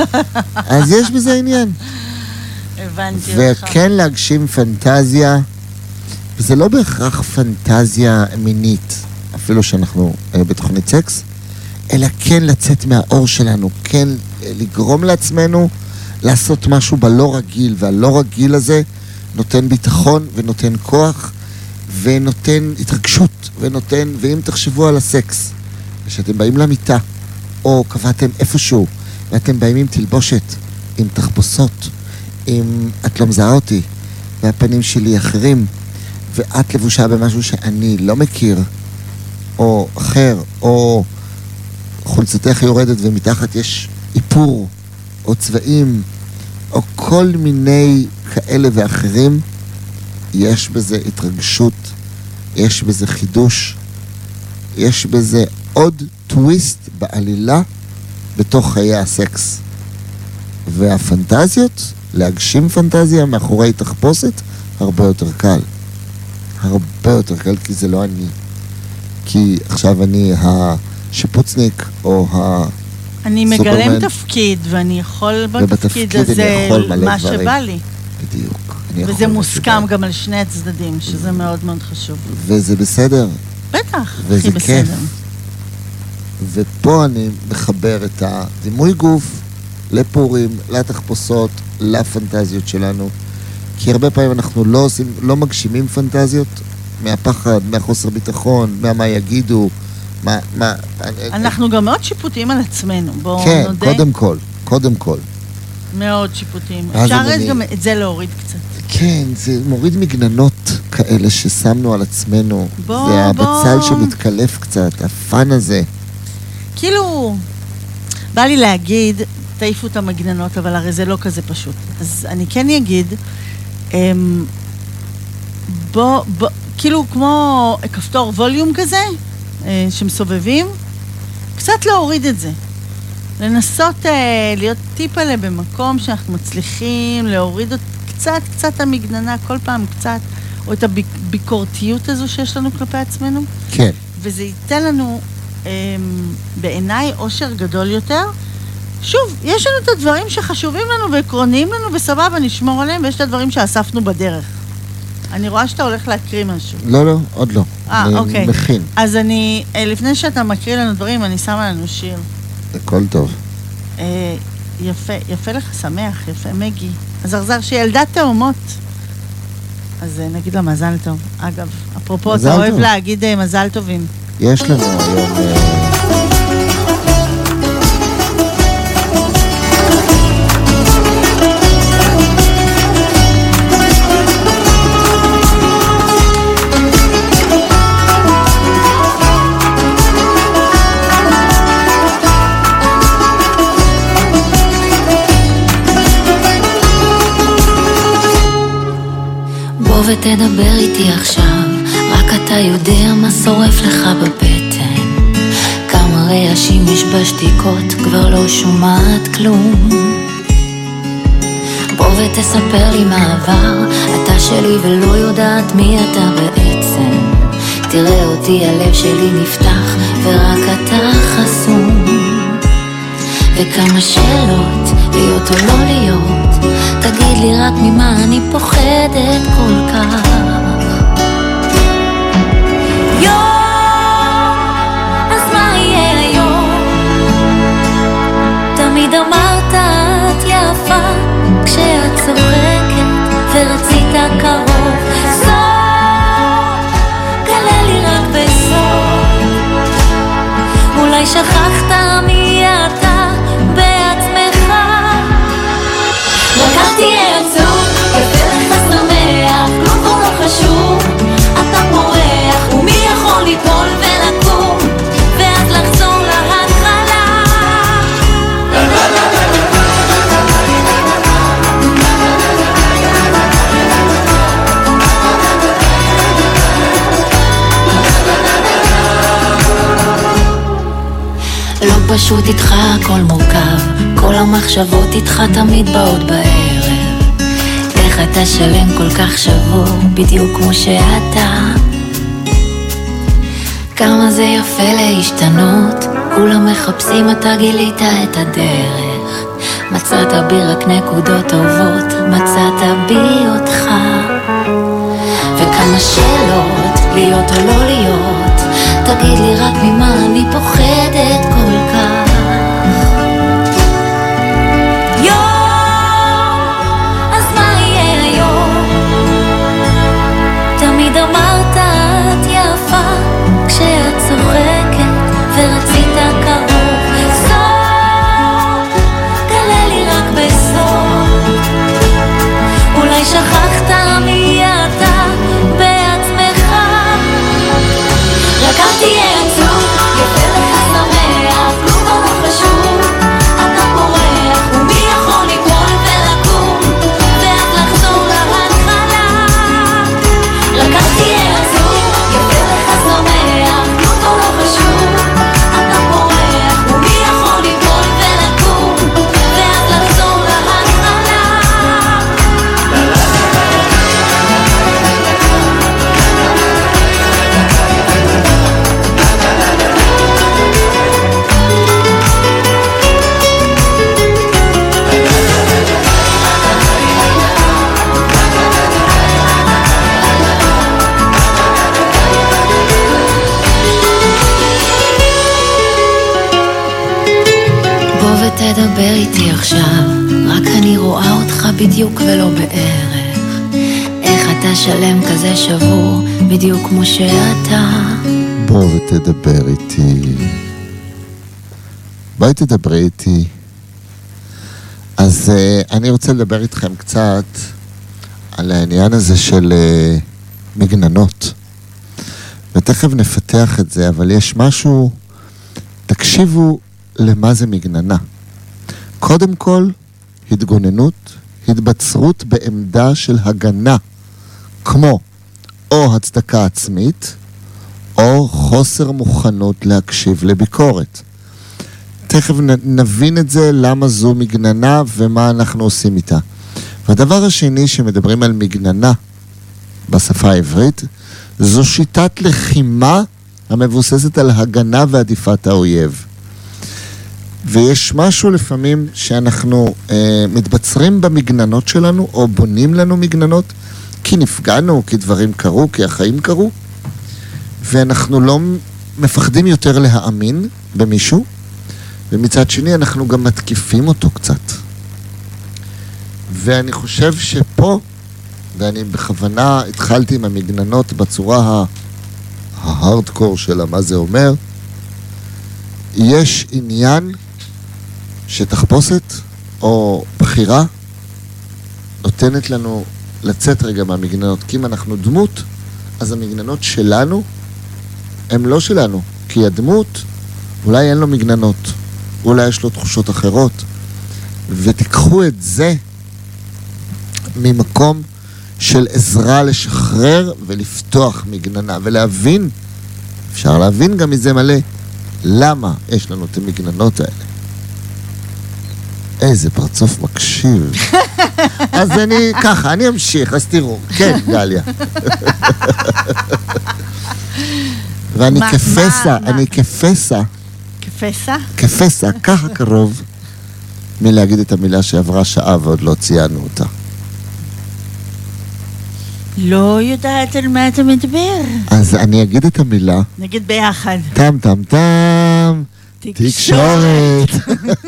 אז יש בזה עניין. הבנתי אותך. וכן להגשים פנטזיה, וזה לא בהכרח פנטזיה מינית, אפילו שאנחנו אה, בתוכנית סקס, אלא כן לצאת מהאור שלנו, כן אה, לגרום לעצמנו לעשות משהו בלא רגיל, והלא רגיל הזה נותן ביטחון ונותן כוח ונותן התרגשות ונותן, ואם תחשבו על הסקס, כשאתם באים למיטה, או קבעתם איפשהו, ואתם באים עם תלבושת, עם תחפושות, אם את לא מזהה אותי, והפנים שלי אחרים, ואת לבושה במשהו שאני לא מכיר, או אחר, או חולצתך יורדת ומתחת יש איפור, או צבעים, או כל מיני כאלה ואחרים, יש בזה התרגשות, יש בזה חידוש, יש בזה עוד טוויסט בעלילה בתוך חיי הסקס. והפנטזיות, להגשים פנטזיה מאחורי תחפושת, הרבה יותר קל. הרבה יותר קל, כי זה לא אני. כי עכשיו אני השיפוצניק, או ה... אני סופרמן. מגלם תפקיד, ואני יכול בתפקיד הזה מה דברים. שבא לי. בדיוק. אני וזה מוסכם. גם על שני הצדדים, שזה מאוד מאוד חשוב. וזה בסדר, בטח, וזה הכי כיף. בסדר. ופה אני מחבר את הדימוי גוף לפורים, לתחפושות, לפנטזיות שלנו. כי הרבה פעמים אנחנו לא עושים, לא מגשימים פנטזיות מהפחד, מהחוסר ביטחון, מהמה יגידו, מה... מה אנחנו גם מאוד שיפוטיים על עצמנו, בואו כן, נודה. קודם כל, קודם כל. מאוד שיפוטיים. אפשר אני- גם את זה להוריד קצת. כן, זה מוריד מגננות כאלה ששמנו על עצמנו. בוא, זה הבצל בוא. שמתקלף קצת, הפאן הזה. כאילו, בא לי להגיד, תעיפו את המגננות, אבל הרי זה לא כזה פשוט. אז אני כן אגיד, אמ, בוא, בוא, כאילו כמו כפתור ווליום כזה, אה, שמסובבים, קצת להוריד את זה. לנסות אה, להיות טיפלה במקום שאנחנו מצליחים להוריד עוד קצת, קצת המגננה, כל פעם קצת, או את הביקורתיות הזו שיש לנו כלפי עצמנו. כן. וזה ייתן לנו, אמ, בעיניי, אושר גדול יותר. שוב, יש לנו את הדברים שחשובים לנו ועקרוניים לנו, וסבבה, נשמור עליהם, ויש את הדברים שאספנו בדרך. אני רואה שאתה הולך להקריא משהו. לא, לא, עוד לא. אה, אוקיי. מכין, אז אני, אה, לפני שאתה מקריא לנו דברים, אני שמה לנו שיר. הכל טוב. אה, יפה, יפה לך, שמח, יפה, מגי. הזרזר שהיא ילדה תאומות. אז אה, נגיד לה מזל טוב. אגב, אפרופו, אתה אוהב טוב. להגיד אה, מזל טובים. יש לנו היום... ותדבר איתי עכשיו, רק אתה יודע מה שורף לך בבטן. כמה רעשים יש בשתיקות, כבר לא שומעת כלום. בוא ותספר לי מה עבר, אתה שלי ולא יודעת מי אתה בעצם. תראה אותי, הלב שלי נפתח, ורק אתה חסום. וכמה שאלות, להיות או לא להיות, תגיד לי רק ממה אני פוחדת כל כך. שכחת פשוט איתך הכל מורכב, כל המחשבות איתך תמיד באות בערב. איך אתה שלם כל כך שבור, בדיוק כמו שאתה. כמה זה יפה להשתנות, כולם מחפשים, אתה גילית את הדרך. מצאת בי רק נקודות טובות, מצאת בי אותך. וכמה שאלות, להיות או לא להיות, תגיד לי רק ממה אני פוחדת ותדבר איתי עכשיו, רק אני רואה אותך בדיוק ולא בערך. איך אתה שלם כזה שבור, בדיוק כמו שאתה. בוא ותדבר איתי. בואי תדברי איתי. אז uh, אני רוצה לדבר איתכם קצת על העניין הזה של uh, מגננות. ותכף נפתח את זה, אבל יש משהו... תקשיבו למה זה מגננה. קודם כל, התגוננות, התבצרות בעמדה של הגנה, כמו או הצדקה עצמית, או חוסר מוכנות להקשיב לביקורת. תכף נבין את זה, למה זו מגננה ומה אנחנו עושים איתה. והדבר השני שמדברים על מגננה בשפה העברית, זו שיטת לחימה המבוססת על הגנה ועדיפת האויב. ויש משהו לפעמים שאנחנו אה, מתבצרים במגננות שלנו, או בונים לנו מגננות, כי נפגענו, כי דברים קרו, כי החיים קרו, ואנחנו לא מפחדים יותר להאמין במישהו, ומצד שני אנחנו גם מתקיפים אותו קצת. ואני חושב שפה, ואני בכוונה התחלתי עם המגננות בצורה ההארדקור שלה, מה זה אומר, יש עניין שתחפושת או בחירה נותנת לנו לצאת רגע מהמגננות. כי אם אנחנו דמות, אז המגננות שלנו הן לא שלנו. כי הדמות, אולי אין לו מגננות, אולי יש לו תחושות אחרות. ותיקחו את זה ממקום של עזרה לשחרר ולפתוח מגננה ולהבין, אפשר להבין גם מזה מלא, למה יש לנו את המגננות האלה. איזה פרצוף מקשיב. אז אני, ככה, אני אמשיך, אז תראו. כן, גליה. ואני מה- כפסע, מה- אני כפסע, כפסע? כפסע, ככה קרוב מלהגיד את המילה שעברה שעה ועוד לא ציינו אותה. לא יודעת על מה אתה מדבר. אז אני אגיד את המילה, נגיד ביחד. טם טם טם, תקשורת.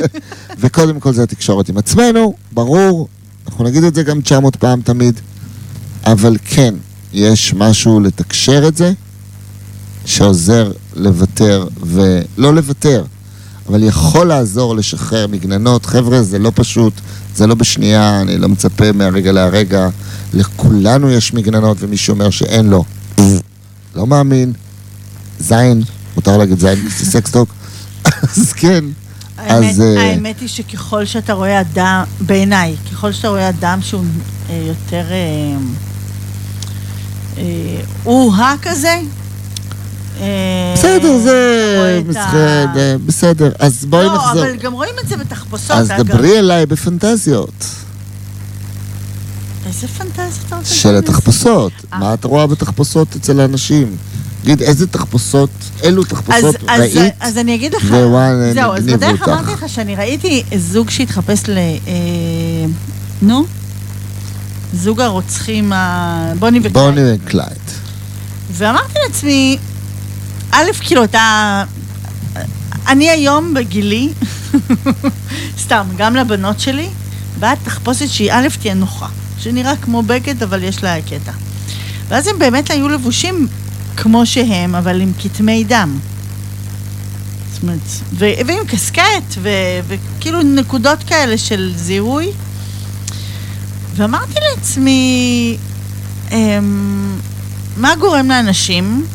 וקודם כל זה התקשורת עם עצמנו, ברור, אנחנו נגיד את זה גם 900 פעם תמיד, אבל כן, יש משהו לתקשר את זה, שעוזר לוותר, ולא לוותר, אבל יכול לעזור לשחרר מגננות. חבר'ה, זה לא פשוט, זה לא בשנייה, אני לא מצפה מהרגע להרגע. לכולנו יש מגננות, ומי שאומר שאין לו, לא מאמין. זין, מותר להגיד זין, זה סקסטוק. אז כן, האמת, אז... אה, האמת היא שככל שאתה רואה אדם, בעיניי, ככל שאתה רואה אדם שהוא אה, יותר... אה, אה, הוא-ה כזה, אה, בסדר, זה ה- אה, בסדר. אז בואי לא, נחזור. אבל גם רואים את זה בתחפושות, אז. דברי אליי בפנטזיות איזה רוצה? של? התחפושות. אה. מה את רואה בתחפושות אצל האנשים? תגיד, איזה תחפושות, אילו אז, תחפושות אז, ראית? אז אני אגיד לך, ווואלה, זהו, אז בדרך. אמרתי לך שאני ראיתי זוג שהתחפש ל... אה, נו? זוג הרוצחים ה... בוני וקלייד. בוני וקלייד. ואמרתי לעצמי, א', כאילו, אתה... אני היום בגילי, סתם, גם לבנות שלי, באה תחפושת שהיא א', תהיה נוחה. שנראה כמו בגד, אבל יש לה קטע. ואז הם באמת היו לבושים שהם, אבל עם כתמי דם. זאת אומרת, ו- ועם קסקט, ו- וכאילו נקודות כאלה של זיהוי. ואמרתי לעצמי, אמ, מה גורם לאנשים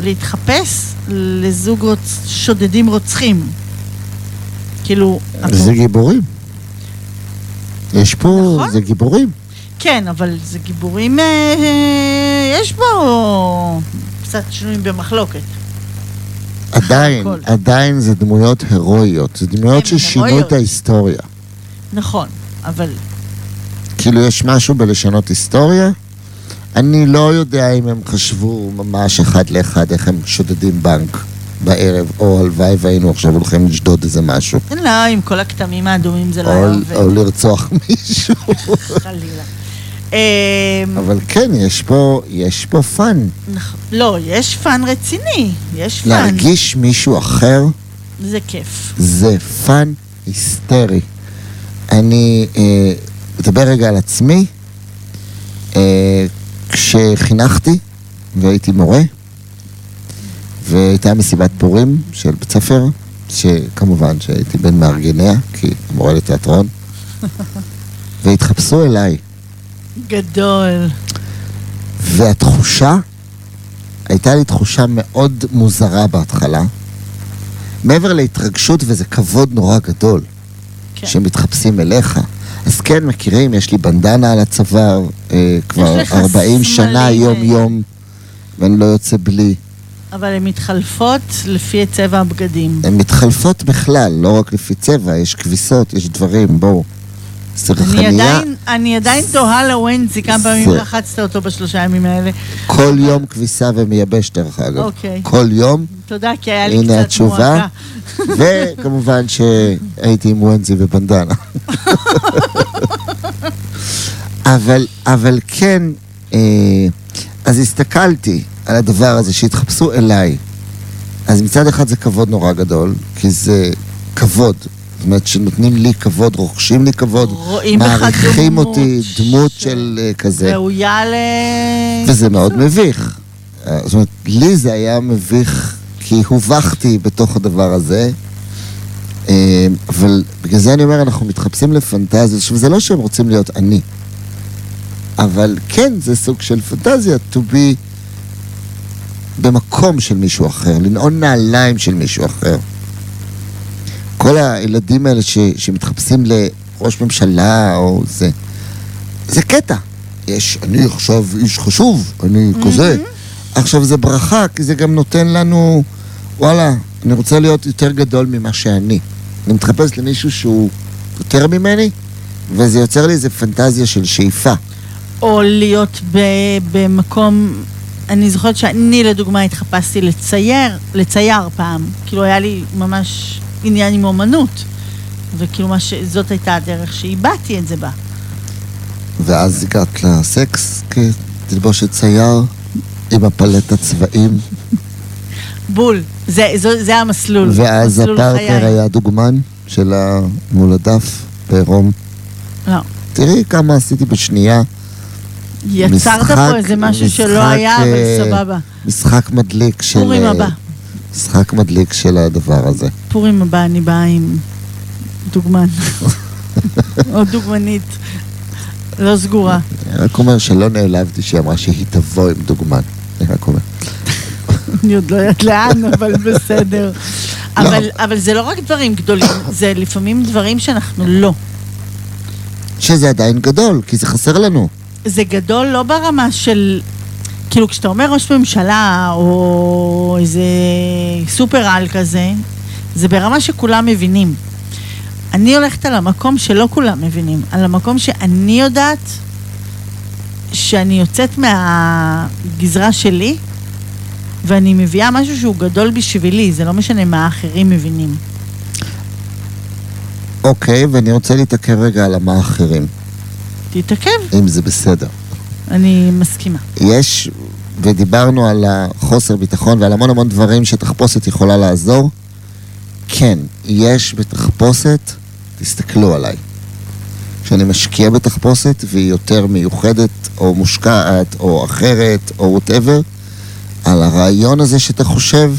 להתחפש לזוג רוצ... שודדים רוצחים? כאילו... זה גיבורים. יש פה, נכון. זה גיבורים. כן, אבל זה גיבורים... אה, אה, יש בו קצת שנויים במחלוקת. עדיין. עדיין זה דמויות הירואיות. זה דמויות ששינו. את ההיסטוריה. נכון, אבל... כאילו יש משהו בלשנות היסטוריה? אני לא יודע אם הם חשבו ממש אחד לאחד איך הם שודדים בנק בערב, או הלוואי והיינו עכשיו הולכים לשדוד איזה משהו. לא, עם כל הכתמים האדומים זה לא היה עובד. או לרצוח מישהו. חלילה. אמ, אבל כן, יש פה, יש פה fun. נכ- לא, יש fun רציני, יש fun. להרגיש מישהו אחר, זה כיף. זה fun היסטרי. אני אה, אדבר רגע על עצמי. אה, כשחינכתי והייתי מורה, והייתה מסיבת פורים של בית ספר, שכמובן שהייתי בין מארגניה, כי מורה לתיאטרון, והתחפשו אליי. גדול. והתחושה, הייתה לי תחושה מאוד מוזרה בהתחלה. מעבר להתרגשות, וזה כבוד נורא גדול, כן. שמתחפשים אליך. אז כן, מכירים, יש לי בנדנה על הצוואר, אה, כבר לך 40 שנה יום-יום, ואני לא יוצא בלי. אבל הן מתחלפות לפי צבע הבגדים. הן מתחלפות בכלל, לא רק לפי צבע, יש כביסות, יש דברים, בואו. אני סרחניה, עדיין, אני עדיין תוהה לוונזי כמה פעמים רחצת אותו בשלושה ימים האלה. כל יום כביסה ומייבש דרך אגב. אוקיי. כל יום, תודה, כי היה לי הנה קצת התשובה. מועקה. וכמובן שהייתי עם וונזי ובנדנה. אבל, אבל כן, אה, אז הסתכלתי על הדבר הזה שהתחפשו אליי. אז מצד אחד זה כבוד נורא גדול, כי זה כבוד. זאת אומרת שנותנים לי כבוד, רוכשים לי כבוד, מעריכים אותי, דמות ש- של אה, כזה. ראויה ל... וזה מאוד מביך. אה, זאת אומרת, לי זה היה מביך כי הובכתי בתוך הדבר הזה. אה, אבל בגלל זה אני אומר, אנחנו מתחפשים לפנטזיות. עכשיו, זה לא שהם רוצים להיות אני. אבל כן, זה סוג של פנטזיה, to be במקום של מישהו אחר, לנעול נעליים של מישהו אחר. כל הילדים האלה ש, שמתחפשים לראש ממשלה או זה, זה קטע. יש, אני עכשיו איש חשוב, אני כזה. עכשיו זה ברכה, כי זה גם נותן לנו, וואלה, אני רוצה להיות יותר גדול ממה שאני. אני מתחפש למישהו שהוא יותר ממני, וזה יוצר לי איזה פנטזיה של שאיפה. או להיות ב, במקום... אני זוכרת שאני לדוגמה התחפשתי לצייר, לצייר פעם. כאילו היה לי ממש עניין עם אומנות. וכאילו מה ש... זאת הייתה הדרך שהבעתי את זה בה. ואז הגעת לסקס כתלבושת צייר עם הפלט הצבעים, בול. זה, זה, זה המסלול. ואז הפרטנר חיי. היה דוגמן של מול הדף בעירום. לא. תראי כמה עשיתי בשנייה. יצרת משחק- פה איזה משהו שלא משחק, היה, אבל אה, סבבה. משחק מדליק של... פורים אה, הבא. משחק מדליק של הדבר הזה. פורים הבא אני באה עם דוגמן. או דוגמנית. לא סגורה. אני רק אומר שלא נעלבתי שהיא אמרה שהיא תבוא עם דוגמן. אני רק אומר. אני עוד לא יודעת לאן, אבל בסדר. אבל, אבל זה לא רק דברים גדולים, זה לפעמים דברים שאנחנו לא. שזה עדיין גדול, כי זה חסר לנו. זה גדול לא ברמה של... כאילו, כשאתה אומר ראש ממשלה, או איזה סופר על כזה, זה ברמה שכולם מבינים. אני הולכת על המקום שלא כולם מבינים, על המקום שאני יודעת שאני יוצאת מהגזרה שלי, ואני מביאה משהו שהוא גדול בשבילי, זה לא משנה מה האחרים מבינים. אוקיי, ואני רוצה להתעכב רגע על המאכערים, תתעכב, אם זה בסדר. אני מסכימה. יש, ודיברנו על החוסר ביטחון ועל המון המון דברים שתחפושת יכולה לעזור. כן, יש בתחפושת, תסתכלו עליי. כשאני משקיע בתחפושת והיא יותר מיוחדת או מושקעת או אחרת או וואטאבר, על הרעיון הזה שאתה חושב,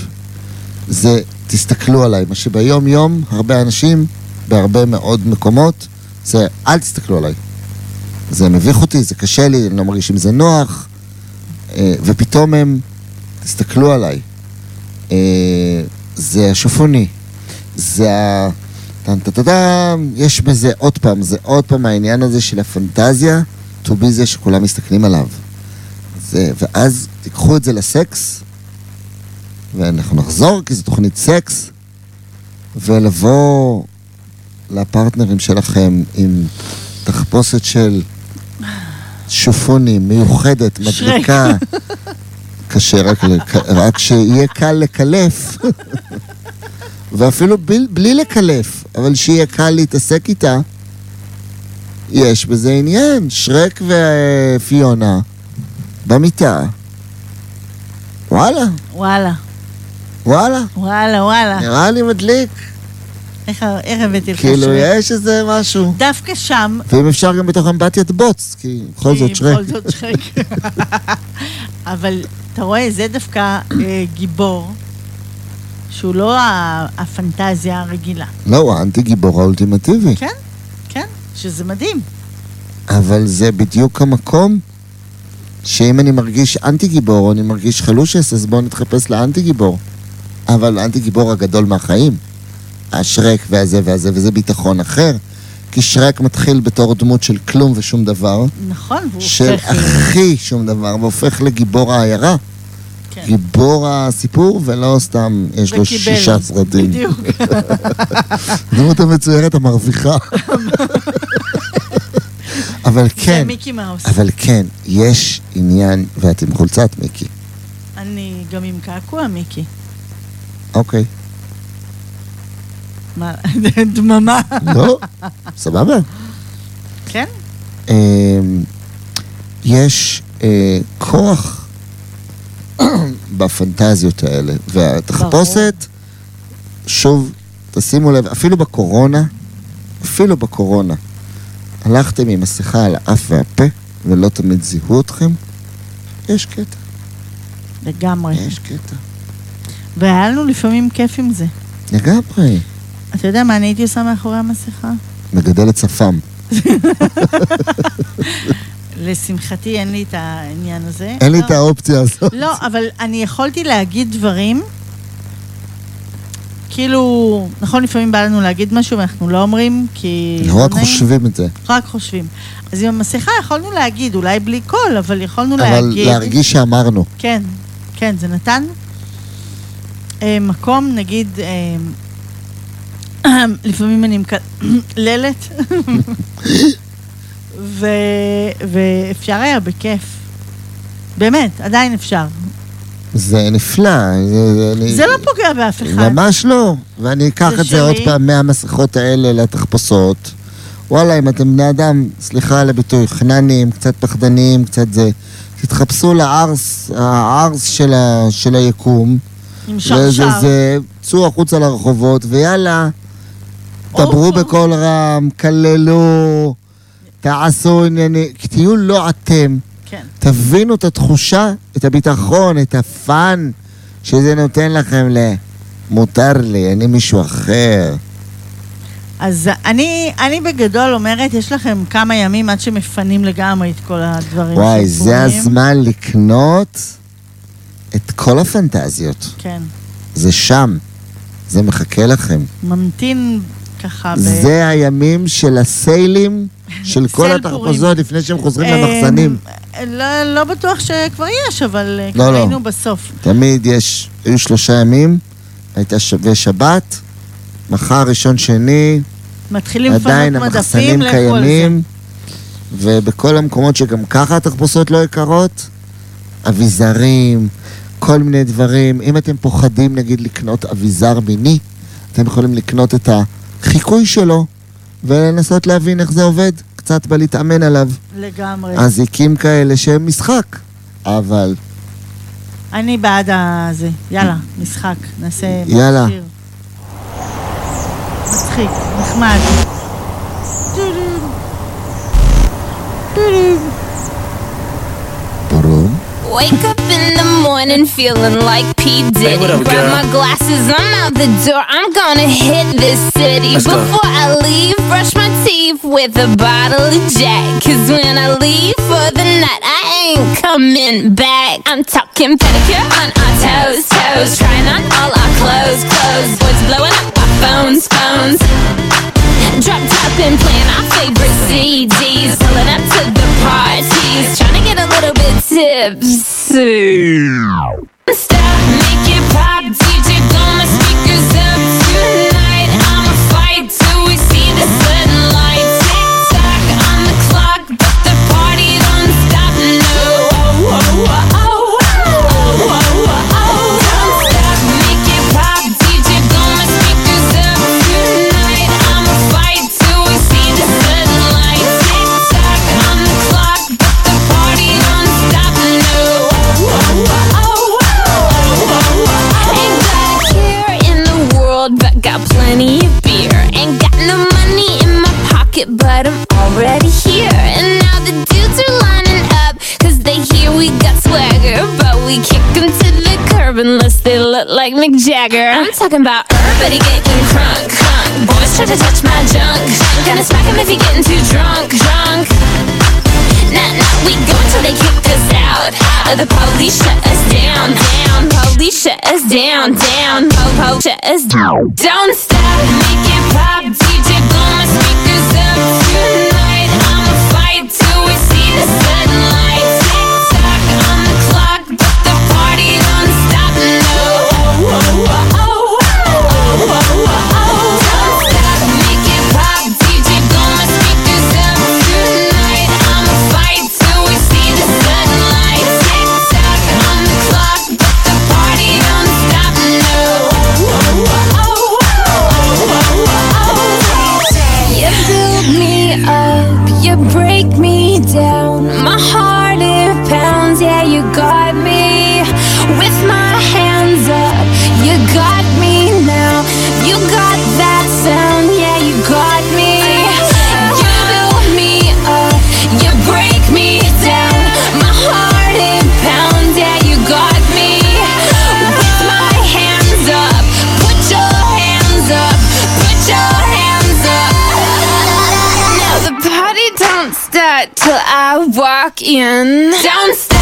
זה תסתכלו עליי. מה שביום יום הרבה אנשים, בהרבה מאוד מקומות, זה אל תסתכלו עליי. זה מביך אותי, זה קשה לי, אני לא מרגיש עם זה נוח, אה, ופתאום הם, תסתכלו עליי. אה, זה השופוני, זה ה... טן-טה-טה-טם, יש בזה עוד פעם, זה עוד פעם העניין הזה של הפנטזיה, to be זה שכולם מסתכלים עליו. זה, ואז תיקחו את זה לסקס, ואנחנו נחזור, כי זו תוכנית סקס, ולבוא לפרטנרים שלכם עם תחפושת של שופוני, מיוחדת. מדליקה. קשה רק, לק... רק שיהיה קל לקלף. ואפילו בלי, בלי לקלף, אבל שיהיה קל להתעסק איתה. יש בזה עניין. שרק ופיונה במיטה. וואלה, וואלה, וואלה, וואלה, וואלה. נראה לי מדליק. איך איך הבאתי לך כאילו, שרק? יש איזה משהו. דווקא שם, ואם אפשר גם בתוך אמבטיית בוץ, כי בכל זאת שרק. בכל זאת שרק. אבל אתה רואה, זה דווקא אה, גיבור, שהוא לא הפנטזיה הרגילה. לא, הוא האנטי גיבור האולטימטיבי. כן, כן, שזה מדהים. אבל זה בדיוק המקום שאם אני מרגיש אנטי גיבור או אני מרגיש חלושס, אז בואו נתחפש לאנטי גיבור. אבל האנטי גיבור הגדול מהחיים. השרק והזה והזה, וזה ביטחון אחר. כי שרק מתחיל בתור דמות של כלום ושום דבר, נכון, והוא של הופך... הכי שום דבר, והופך לגיבור העיירה. כן. גיבור הסיפור, ולא סתם יש לו. שישה סרטים. בדיוק. הדמות המצוירת המרוויחה. אבל זה כן, מיקי מאוס. אבל כן, יש עניין, ואת עם חולצת מיקי. אני גם עם קעקוע, מיקי. אוקיי. מה, דממה. לא, סבבה. כן? אמ, יש אה, כוח בפנטזיות האלה, והתחפושת, שוב, תשימו לב, אפילו בקורונה, אפילו בקורונה, הלכתם עם מסכה על האף והפה, ולא תמיד זיהו אתכם, יש קטע, לגמרי. יש קטע. והיה לנו לפעמים כיף עם זה. לגמרי. אתה יודע מה אני הייתי עושה מאחורי המסכה? מגדלת שפם. לשמחתי אין לי את העניין הזה. אין לי לא. את האופציה הזאת. לא, אבל אני יכולתי להגיד דברים כאילו, נכון, לפעמים בא לנו להגיד משהו ואנחנו לא אומרים, כי... לא רק נעים. חושבים את זה. רק חושבים. אז עם המסכה יכולנו להגיד, אולי בלי קול, אבל יכולנו אבל להגיד... להרגיש שאמרנו. כן, כן, זה נתן אה, מקום, נגיד, אה, לפעמים אני מקללת, ו- ואפשר היה בכיף. באמת, עדיין אפשר. זה נפלא. זה- אני- זה לא פוגע באף אחד. ממש לא. ואני אקח זה את זה עוד שלי. פעם מהמסכות האלה לתחפושות. וואלה, אם אתם בני אדם, סליחה על הביטוי, חננים, קצת פחדנים, קצת זה, תתחפשו לארס, הארס של, ה, של היקום. עם וזה שרשר. זה, צאו החוצה לרחובות, ויאללה, דברו בקול רם, כללו, תעשו עניינים, תהיו לא אתם. כן. תבינו את התחושה, את הביטחון, את הפאן שזה נותן לכם ל... מותר לי, אני מישהו אחר. אז אני, אני בגדול אומרת, יש לכם כמה ימים עד שמפנים לגמרי את כל הדברים וואי, זה שפורים. הזמן לקנות את כל הפנטזיות. כן. זה שם. זה מחכה לכם. ממתין ככה ב... זה הימים של הסיילים של כל התחפושות לפני שהם חוזרים אה, למחסנים. לא, לא בטוח שכבר יש, אבל אה, לא, כבר לא. היינו בסוף. תמיד יש, היו שלושה ימים, הייתה שווה שבת, מחר ראשון שני, מתחילים עדיין המחסנים. קיימים, ובכל המקומות שגם ככה התחפושות לא יקרות, אביזרים, כל מיני דברים. אם אתם פוחדים נגיד לקנות אביזר מיני, אתם יכולים לקנות את החיקוי שלו ולנסות להבין איך זה עובד, קצת בלהתאמן עליו. לגמרי. אזיקים כאלה שהם משחק, אבל אני בעד הזה. יאללה, משחק. נעשה... יאללה. שיר. מצחיק, נחמד. Wake up in the morning feeling like P. Diddy. Hey, up, Grab girl? my glasses, I'm out the door. I'm gonna hit this city. Let's Before go. I leave, brush my teeth with a bottle of Jack. Cause when I leave for the night, I ain't coming back. I'm talking pedicure on our toes, toes. Trying on all our clothes, clothes. Boys blowing up our phones, phones. Drop top and playing our favorite CDs. Pulling up to the parties. Trying to get a little bit tipsy. Stop, make it pop. DJ, pocket, but I'm already here. And now the dudes are lining up, cause they hear we got swagger. But we kick 'em to the curb unless they look like Mick Jagger. I'm talking about everybody getting crunk, crunk. Boys try to touch my junk. Gonna smack 'em if you're getting too drunk, drunk. Nah, nah, we go until they kick us out. Or the police shut us down, down. Police shut us down, down. Po, po, shut us down. Don't stop, make it pop. DJ, blow my tonight. I'ma fight till we see the sunlight. Walk in. Don't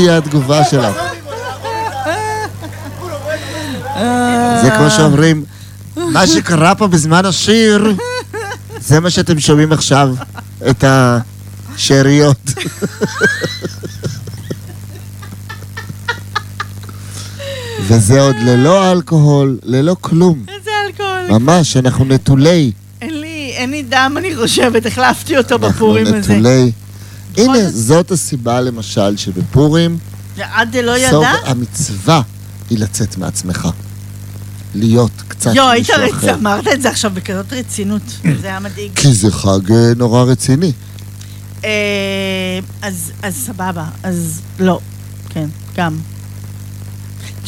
תהיה התגובה שלך. זה כמו שאומרים, מה שקרה פה בזמן השיר, זה מה שאתם שומעים עכשיו, את השאריות. וזה עוד ללא אלכוהול, ללא כלום. איזה אלכוהול. ממש, אנחנו נטולי. אין לי, אין לי דם, אני חושבת, החלפתי אותו בפורים אנחנו הזה. נטולי. הנה, זאת הסיבה למשל שבפורים, ועד לא סוף ידע? המצווה היא לצאת מעצמך. להיות קצת יואו, היית מישהו רצ... אחר. אמרת את זה עכשיו בכזאת רצינות, זה היה מדאיג. כי זה חג אה, נורא רציני. אה, אז, אז סבבה, אז לא, כן, גם.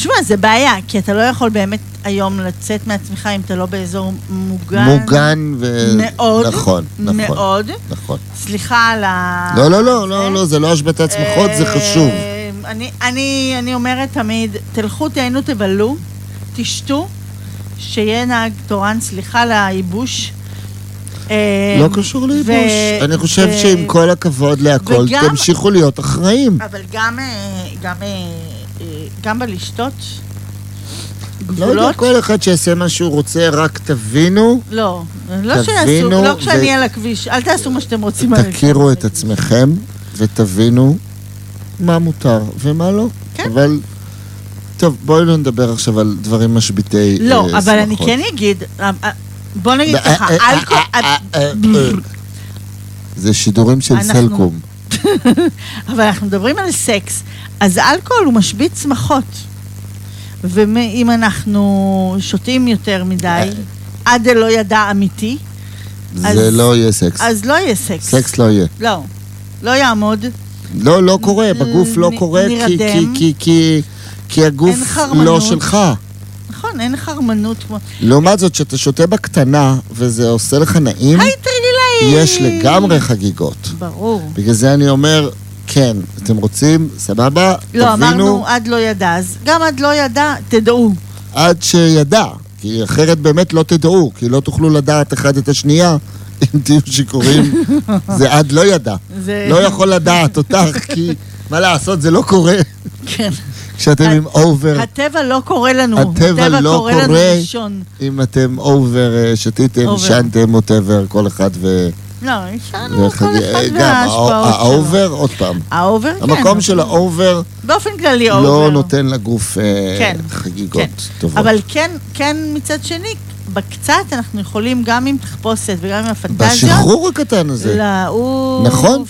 תשמע, זה בעיה, כי אתה לא יכול באמת היום לצאת מעצמך אם אתה לא באזור מוגן. מוגן ו... מאוד, נכון, נכון. מאוד. נכון. סליחה על ה... לא, לא, לא, לא, לא, זה לא השבתת שמחות, זה חשוב. אה, אני, אני, אני אומרת תמיד, תלכו, תהנו, תבלו, תשתו, שיהיה נהג תורן, סליחה על הייבוש. אה, לא קשור לייבוש. אני חושב שעם כל הכבוד להכל, תמשיכו להיות אחראים. אבל גם, אה, גם, בלשתות, לא יודע, גבולות, כל אחד שיעשה מה שהוא רוצה, רק תבינו, לא, לא שיעשו, לא כשאני ו- על הכביש, אל תעשו מה שאתם רוצים. תכירו את עצמכם ותבינו מה מותר ומה לא. כן. אבל, טוב, בואי לא נדבר עכשיו על דברים משביתי אה, לא, אבל אני שמחות. כן אגיד, אה, אה, בוא נגיד ככה, אלכוהול... זה שידורים של סלקום. אבל אנחנו מדברים על סקס, אז אלכוהול הוא משבית שמחות. ואם אנחנו שותים יותר מדי, עד דלא ידע אמיתי, זה אז- לא יהיה סקס. אז לא יהיה סקס. סקס לא יהיה. לא. לא יעמוד. לא, לא קורה, בגוף לא קורה כי- כי- נירדם. כי- כי- כי הגוף. לא שלך. נכון, אין חרמנות כמו... לעומת זאת, כשאתה שותה בקטנה וזה עושה לך נעים, היי, תראי לי! יש לגמרי חגיגות. ברור. בגלל זה אני אומר, כן, אתם רוצים, סבבה, לא, אמרנו תבינו עד לא ידע, אז גם עד לא ידע, תדעו. עד שידע, כי אחרת באמת לא תדעו, כי לא תוכלו לדעת אחד את השנייה. אם תהיו שיכורים, זה עד לא ידע. זה- לא יכול לדעת אותך, כי מה לעשות, זה לא קורה. כן. כשאתם עם over, הטבע לא קורא לנו. הטבע לא קורא לנו. לישון. אם אתם over, אה, שתיתם. שנתם, whatever, כל אחד ו... לא, ישנו כל וחגי- אחד וההשפעות שלו. ה over, עוד פעם. ה over, כן. המקום של ה over באופן כללי over. לא נותן לגוף אה, כן, חגיגות כן. טובות. אבל כן, כן מצד שני, בקצת אנחנו יכולים גם עם תחפושת וגם עם הפנטזיה. בשחרור הקטן הזה. לעוף. נכון.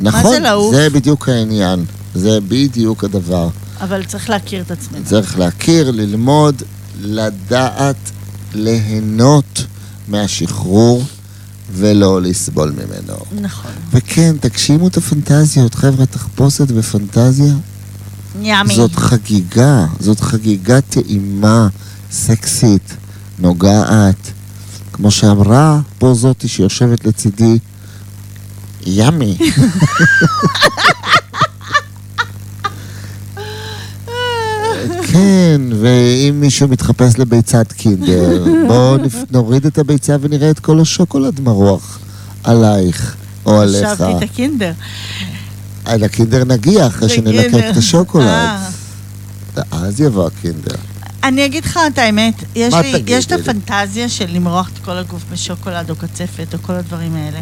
נכון, זה לעוף? זה בדיוק העניין. זה בדיוק הדבר. אבל צריך להכיר את עצמנו. צריך להכיר, ללמוד, לדעת, ליהנות מהשחרור ולא לסבול ממנו. נכון. וכן, תגשימו את הפנטזיות, חבר'ה, תחפושת ופנטזיה. ימי. זאת חגיגה, זאת חגיגה טעימה, סקסית, נוגעת. כמו שאמרה פה זאתי שיושבת לצידי, ימי. כן, ואם מישהו מתחפש לביצת קינדר, בואו נוריד את הביצה ונראה את כל השוקולד מרוח עלייך או עליך. חשבתי את הקינדר. על הקינדר נגיע אחרי שנלקק. את השוקולד. אה. אז יבוא הקינדר. אני אגיד לך את האמת, יש לי, יש את? הפנטזיה של למרוח את כל הגוף בשוקולד או קצפת או כל הדברים האלה.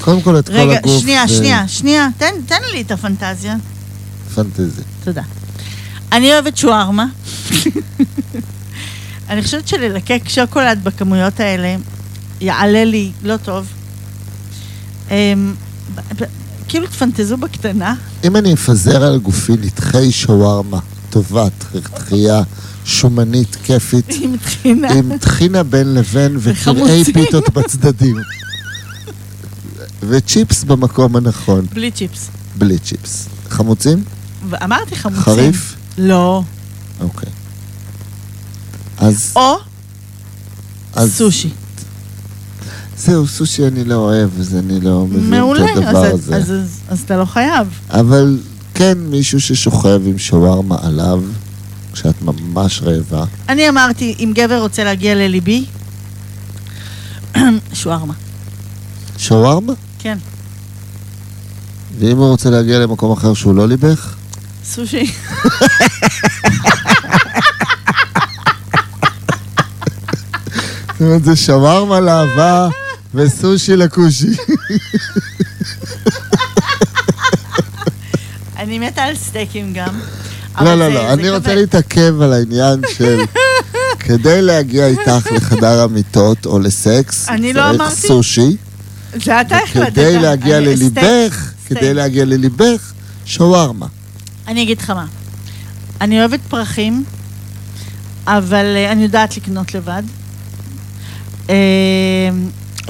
קודם כל את כל רגע, הגוף. שנייה, ו- שנייה, שנייה, תן, תן לי את הפנטזיה. פנטזי. תודה. אני אוהבת שווארמה. אני חושבת שללקק שוקולד בכמויות האלה יעלה לי לא טוב. אמ, כאילו תפנטזו בקטנה. אם אני אפזר על גופי נתחי שווארמה, טובה, תחייה, שומנית, כיפית, עם טחינה. עם טחינה בין לבין וקרעי. פיתות בצדדים. וצ'יפס במקום הנכון, בלי צ'יפס. בלי צ'יפס. חמוצים? אמרתי חמוצים. חריף? לא. אוקיי. אז... או אז- סושי. זהו, סושי אני לא אוהב, אז אני לא מבין מעולה, את הדבר אז- הזה. אז- אז- אז אתה לא חייב. אבל כן, מישהו ששוכב עם שווארמה עליו, כשאת ממש רעבה, אני אמרתי, אם גבר רוצה להגיע לליבי, שווארמה. שווארמה? כן. ואם הוא רוצה להגיע למקום אחר שהוא לא ליבך? סושי. זאת אומרת, זה שווארמה לאהבה וסושי לכושי. אני מתה על סטייקים גם. לא, לא, לא, אני רוצה. להתעכב על העניין של כדי להגיע איתך לחדר המיטות או לסקס, אני לא צריך. סושי. זה אתה החלטת. כדי להגיע לליבך, כדי להגיע לליבך, שווארמה. אני אגיד לך מה. אני אוהבת פרחים, אבל אה, אני יודעת לקנות לבד. אה,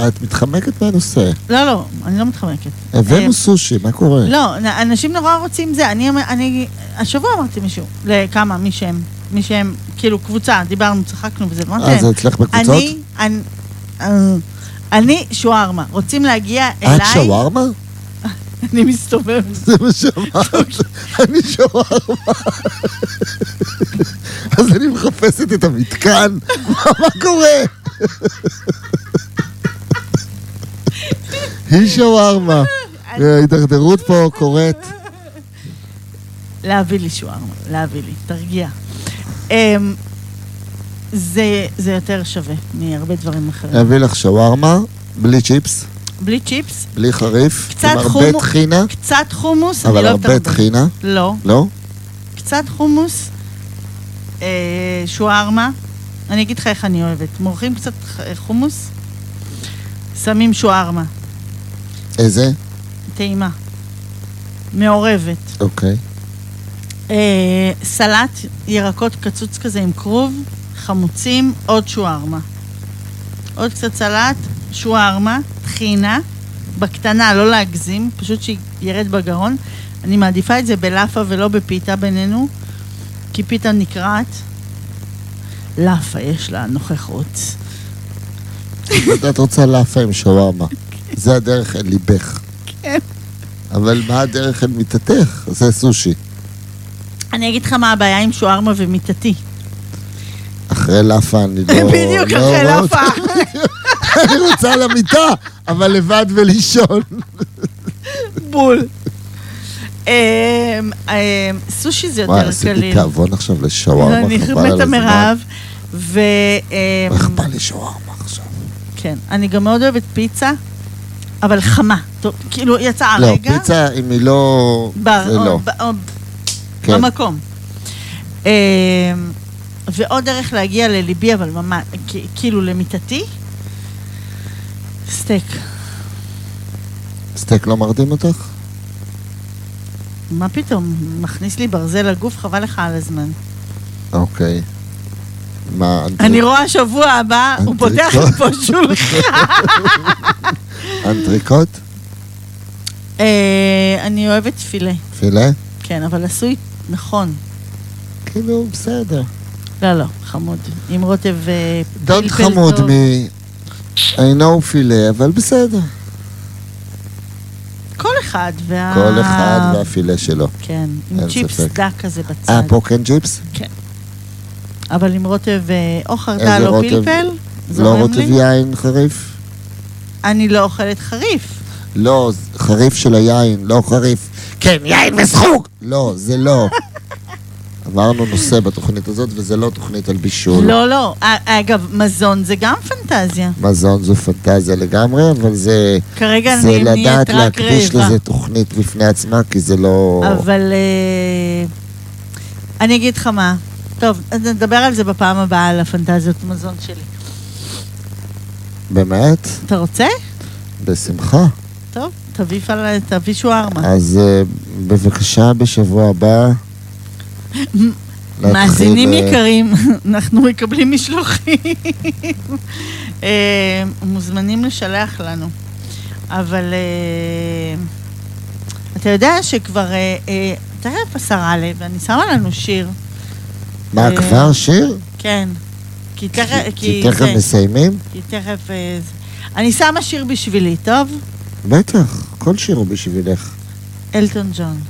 את מתחמקת מהנושא. לא, לא, אני לא מתחמקת. אה, הבאנו סושי, מה קורה? לא, אנשים נורא רוצים זה. אני, אני, השבוע אמרתי מישהו, לכמה, מי שהם, מי שהם, כאילו קבוצה, דיברנו, צחקנו וזה, אמרתי אה, להם, זה אצלך בקבוצות? אני, אני, אה, אני שווארמה, רוצים להגיע אליי, את שווארמה? אני מסתובבת. זה מה שאמרת. אני שווארמה. אז אני מחפשת את המתקן, מה קורה? היא שווארמה. ההידרדרות פה קורית. להביא לי שווארמה, להביא לי, תרגיע. אמ, זה, יותר שווה מהרבה דברים אחרים. אביא לך שווארמה, בלי צ'יפס, בלי צ'יפס, בלי חריף, קצת עם הרבה טחינה, קצת חומוס, אני אבל לא אוהבת הרבה טחינה. לא. לא? קצת חומוס, אה, שווארמה. אני אגיד לך איך אני אוהבת. מורחים קצת חומוס, שמים שווארמה, איזה? טעימה, מעורבת. אוקיי. אה, סלט ירקות קצוץ כזה עם כרוב, חמוצים, עוד שווארמה. עוד קצת סלט, שווארמה, טחינה, בקטנה, לא להגזים, פשוט שירד בגרון. אני מעדיפה את זה בלאפה ולא בפיתה בינינו, כי פיתה נקרעת. לאפה יש לה נוכחות. את רוצה לאפה עם שווארמה. זה הדרך אל ליבך. כן. אבל מה הדרך אל מיטתך? זה סושי. אני אגיד לך מה הבעיה עם שווארמה ומיטתי. אחרי לאפה אני לא... בדיוק, לא אחרי לאפה. אני רוצה על המיטה, אבל לבד ולישון. בול. אמ, אמ, סושי זה וואי, יותר עשיתי קליל. תיאבון עכשיו לשווארמה, אני חבל על מתה הזמן. מרעב. ו... אמ, איך בא לי שווארמה עכשיו? כן. אני גם מאוד אוהבת פיצה, אבל חמה. כאילו, יצא לא, הרגע. פיצה, אם היא לא... זה לא. כן. במקום. ועוד דרך להגיע לליבי, אבל ממש, כאילו למיטתי, סטייק. סטייק לא מרדים אותך? מה פתאום? מכניס לי ברזל לגוף, חבל לך על הזמן. אוקיי. מה... אני רואה שבוע הבא, הוא פותח לי פה שולחן. אנטריקוט? אה, אני אוהבת פילה, פילה? כן, אבל עשוי נכון. כאילו, בסדר. לא, לא, חמוד. עם רוטב אה, דוד פלפל חמוד טוב. מ... I know פילה, אבל בסדר. כל אחד וה... כל אחד והפילה שלו. כן, עם צ'יפס. דק כזה בצד. אה, פוקן ג'יפס? כן. אבל עם רוטב אה, או חרדל או רוטב? פלפל, לא רוטב. יין חריף? אני לא אוכלת חריף. לא, חריף של היין, לא חריף. כן, יין וסחוג! לא, זה לא. עברנו נושא בתוכנית הזאת, וזה לא תוכנית על בישול. לא, לא. א- אגב, מזון זה גם פנטזיה. מזון זו פנטזיה לגמרי, אבל זה... כרגע זה אני נהיית לדעת רק להקדיש רעבה. לזה תוכנית בפני עצמה, כי זה לא... אבל אה, אני אגיד לך מה. טוב, נדבר על זה בפעם הבאה, על הפנטזיות מזון שלי. באמת? אתה רוצה? בשמחה. טוב, תביא. תביא שווארמה. אז אה, בבקשה, בשבוע הבא... מאזינים אה, יקרים, אנחנו מקבלים משלוחים. אה, מוזמנים לשלח לנו. אבל אה, אתה יודע שכבר, תכף השרה עלה, ואני שמה לנו שיר. מה, כבר שיר? כן. כי תכף... כי תכף מסיימים? כי תכף... אני שמה שיר בשבילי, טוב? בטח, כל שיר הוא בשבילך. אלטון ג'ון.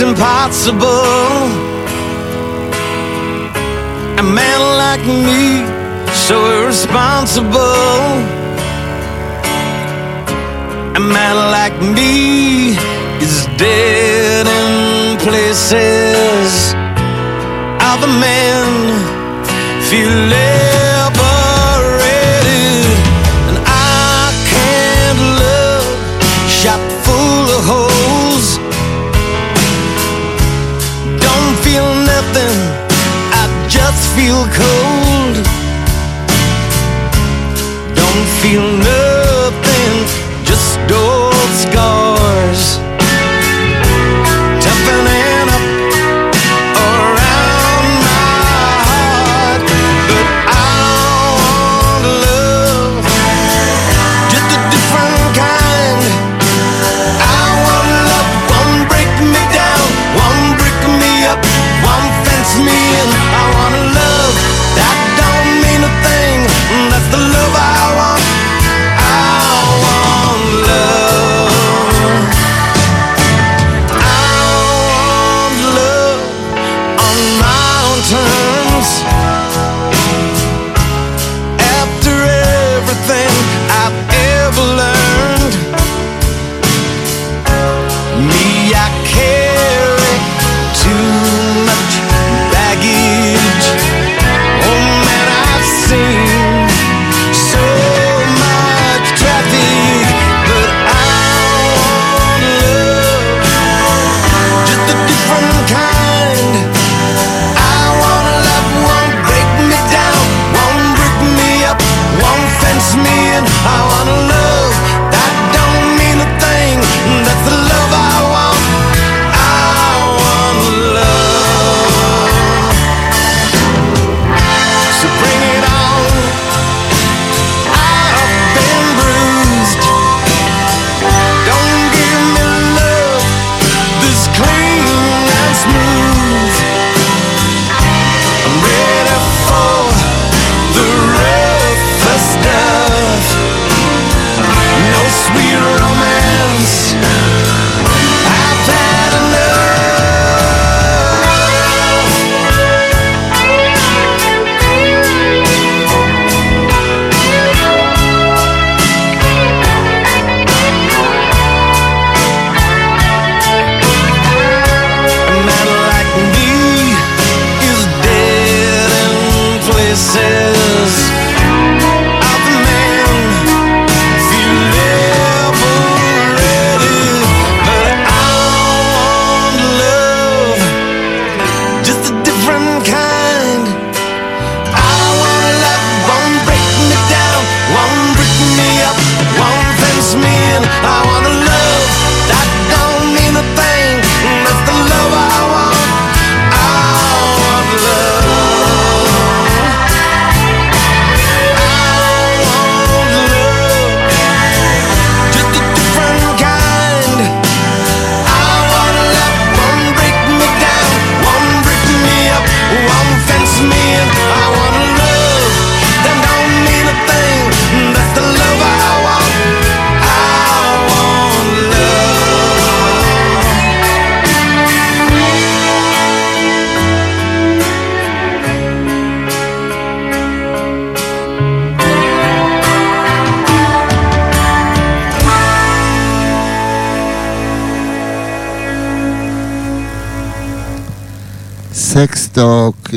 It's impossible. A man like me, so irresponsible. A man like me is dead in places. Other men feel liberated, cold.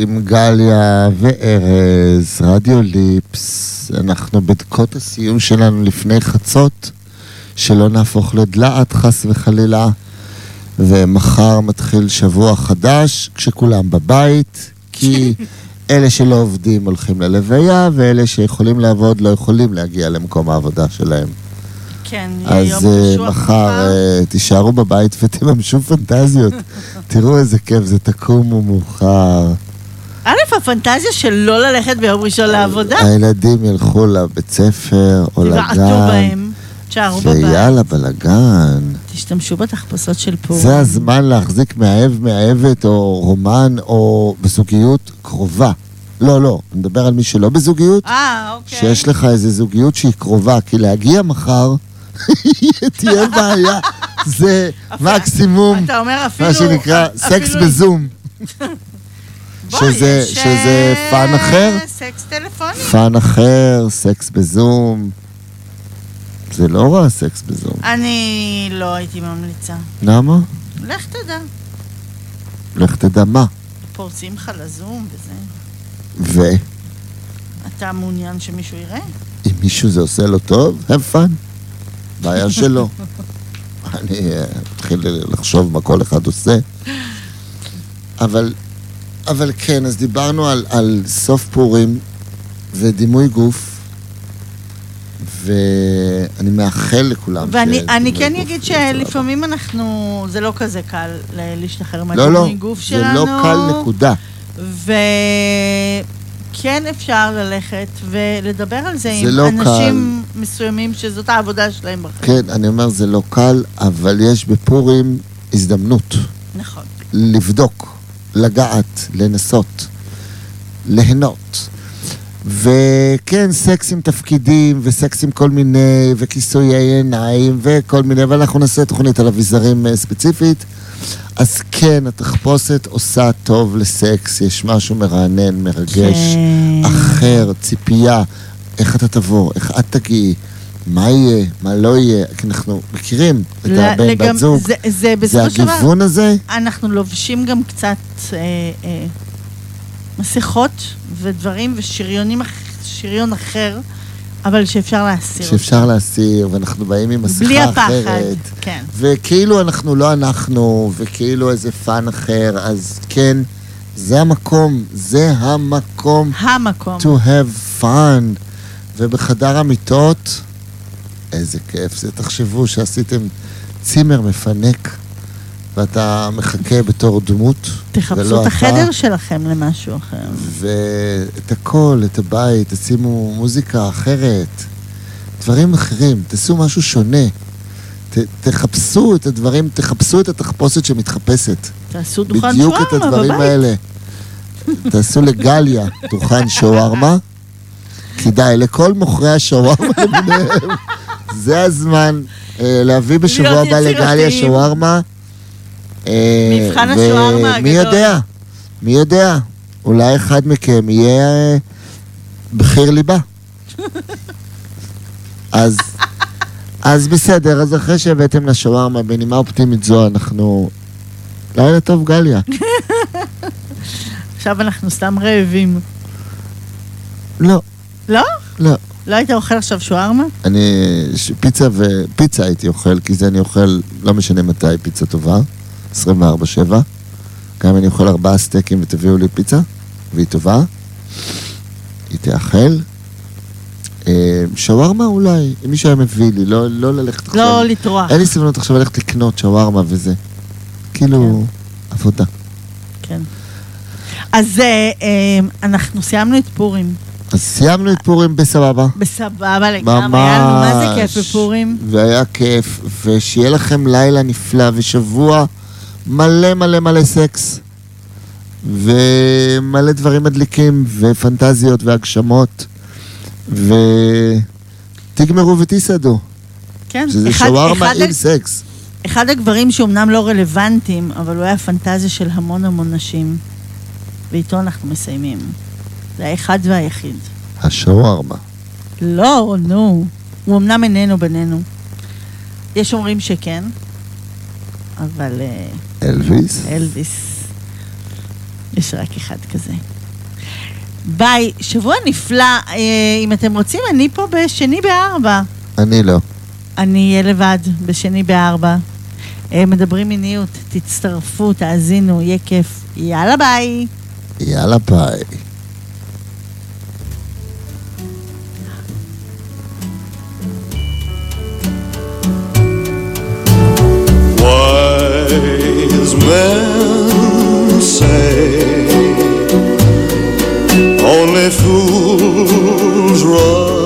עם גליה וארז, רדיו ליפס, אנחנו בדקות הסיום שלנו לפני חצות, שלא נהפוך לדלעת חס וחלילה, ומחר מתחיל שבוע חדש, כשכולם בבית, כי אלה שלא עובדים הולכים ללוויה, ואלה שיכולים לעבוד לא יכולים להגיע למקום העבודה שלהם. כן, יום אז אה, קשוח מחר אה, תישארו בבית ותממשו פנטזיות. תראו איזה כיף זה, תקומו מאוחר. א', הפנטזיה של לא ללכת ביום ראשון לעבודה. הילדים ילכו לבית ספר או תבעטו לגן, בהם, תשארו בבית. ויאללה בלאגן. תשתמשו בתחפושות של פורים. זה הזמן להחזיק מאהב, מאהבת, או רומן, או בזוגיות קרובה. לא, לא, אני מדבר על מי שלא בזוגיות, אה, אוקיי. שיש לך איזה זוגיות שהיא קרובה, כי להגיע מחר תהיה בעיה. זה מקסימום, אומר אפילו... מה שנקרא סקס בזום. שזה- יש, שזה פן אחר. סקס טלפוני. פן אחר, סקס בזום. זה לא רע סקס בזום. אני לא הייתי ממליצה. למה? לך תדע, לך תדע מה. פורצים לך לזום וזה. ו... אתה מעוניין שמישהו יראה? אם מישהו זה עושה לו טוב, have fun. בעיה שלו. אני אה, מתחיל לחשוב מה כל אחד עושה. אבל, אבל כן, אז דיברנו על, על סוף פורים ודימוי גוף, ואני מאחל לכולם ואני שדימוי אני כן אגיד שלפעמים אנחנו, זה לא כזה קל להשתחרר לא, לא, מהדימוי גוף זה שלנו. לא קל נקודה. וכן אפשר ללכת ולדבר על זה עם לא אנשים מסוימים שזאת העבודה שלהם בחיים. כן, אני אומר, זה לא קל, אבל יש בפורים הזדמנות. נכון. לבדוק, לגעת, לנסות, ליהנות. וכן, סקס עם תפקידים, וסקס עם כל מיני, וכיסויי עיניים, וכל מיני, אבל אנחנו נעשה תוכנית על אביזרים אה, ספציפית. אז כן, התחפושת עושה טוב לסקס, יש משהו מרענן, מרגש, כן. אחר, ציפייה, איך אתה תבוא, איך את תגיעי, מה יהיה, מה לא יהיה, כי אנחנו מכירים את הבן לגמ- בת זוג. זה- זה בסופו של דבר- הגיוון הזה, אנחנו לובשים גם קצת אה, אה, מסכות ודברים ושריונים, שריון אחר, אבל שאפשר להסיר. שאפשר להסיר, ואנחנו באים עם מסכה בלי הפחד, אחרת. כן. וכאילו אנחנו לא אנחנו, וכאילו איזה פן אחר, אז כן, זה המקום, זה המקום. המקום. to have fun. ובחדר המיטות, איזה כיף זה. תחשבו שעשיתם צימר מפנק, ואתה מחכה בתור דמות. תחפשו את אתה. החדר שלכם למשהו אחר. ואת הכל, את הבית, תשימו מוזיקה אחרת, דברים אחרים, תעשו משהו שונה. ת, תחפשו את הדברים, תחפשו את התחפושת שמתחפשת. תעשו דוכן בדיוק את שווארמה הדברים בבית. האלה. תעשו לגליה דוכן שווארמה. כדאי, לכל מוכרי השווארמה למיניהם, זה הזמן אה, להביא בשבוע הבא לגליה. שווארמה. אה, מבחן השווארמה מי הגדול. יודע? מי יודע? אולי אחד מכם יהיה אה, בחיר ליבה. אז, אז בסדר, אז אחרי שהבאתם לשווארמה בנימה אופטימית זו, אנחנו... לילה טוב, גליה. עכשיו אנחנו סתם רעבים. לא, לא? לא. לא היית אוכל עכשיו שווארמה? אני... ש- פיצה ופיצה הייתי אוכל, כי זה אני אוכל, לא משנה מתי, פיצה טובה, 24-7. גם אם אני אוכל ארבעה סטייקים ותביאו לי פיצה, והיא טובה, היא תאכל. אה, שווארמה אולי, אם מישהו היה מביא לי, לא, לא ללכת עכשיו. לא לטרוח. אין לי סבלנות עכשיו ללכת לקנות שווארמה וזה. כאילו, עבודה. כן. אז אה, אה, אנחנו סיימנו את פורים. אז סיימנו את פורים בסבבה. בסבבה לגמרי, היה לנו מה זה כיף בפורים. והיה כיף, ושיהיה לכם לילה נפלא ושבוע מלא מלא מלא סקס. ומלא דברים מדליקים, ופנטזיות והגשמות. ותגמרו ותסעדו. כן, שזה אחד- שווארמה אחד עם ה- סקס. אחד הגברים שאומנם לא רלוונטיים, אבל הוא היה פנטזיה של המון המון נשים. ואיתו אנחנו מסיימים. זה האחד והיחיד. השווארמה. לא, נו. הוא אמנם איננו בינינו. יש אומרים שכן, אבל אה, אלוויס. אלוויס, יש רק אחד כזה. ביי, שבוע נפלא. אה, אם אתם רוצים, אני פה בשני בארבע. אני לא. אני אהיה לבד בשני בארבע. אה, מדברים מיניות, תצטרפו, תאזינו, יהיה כיף. יאללה ביי. יאללה ביי. Wise men say only fools rush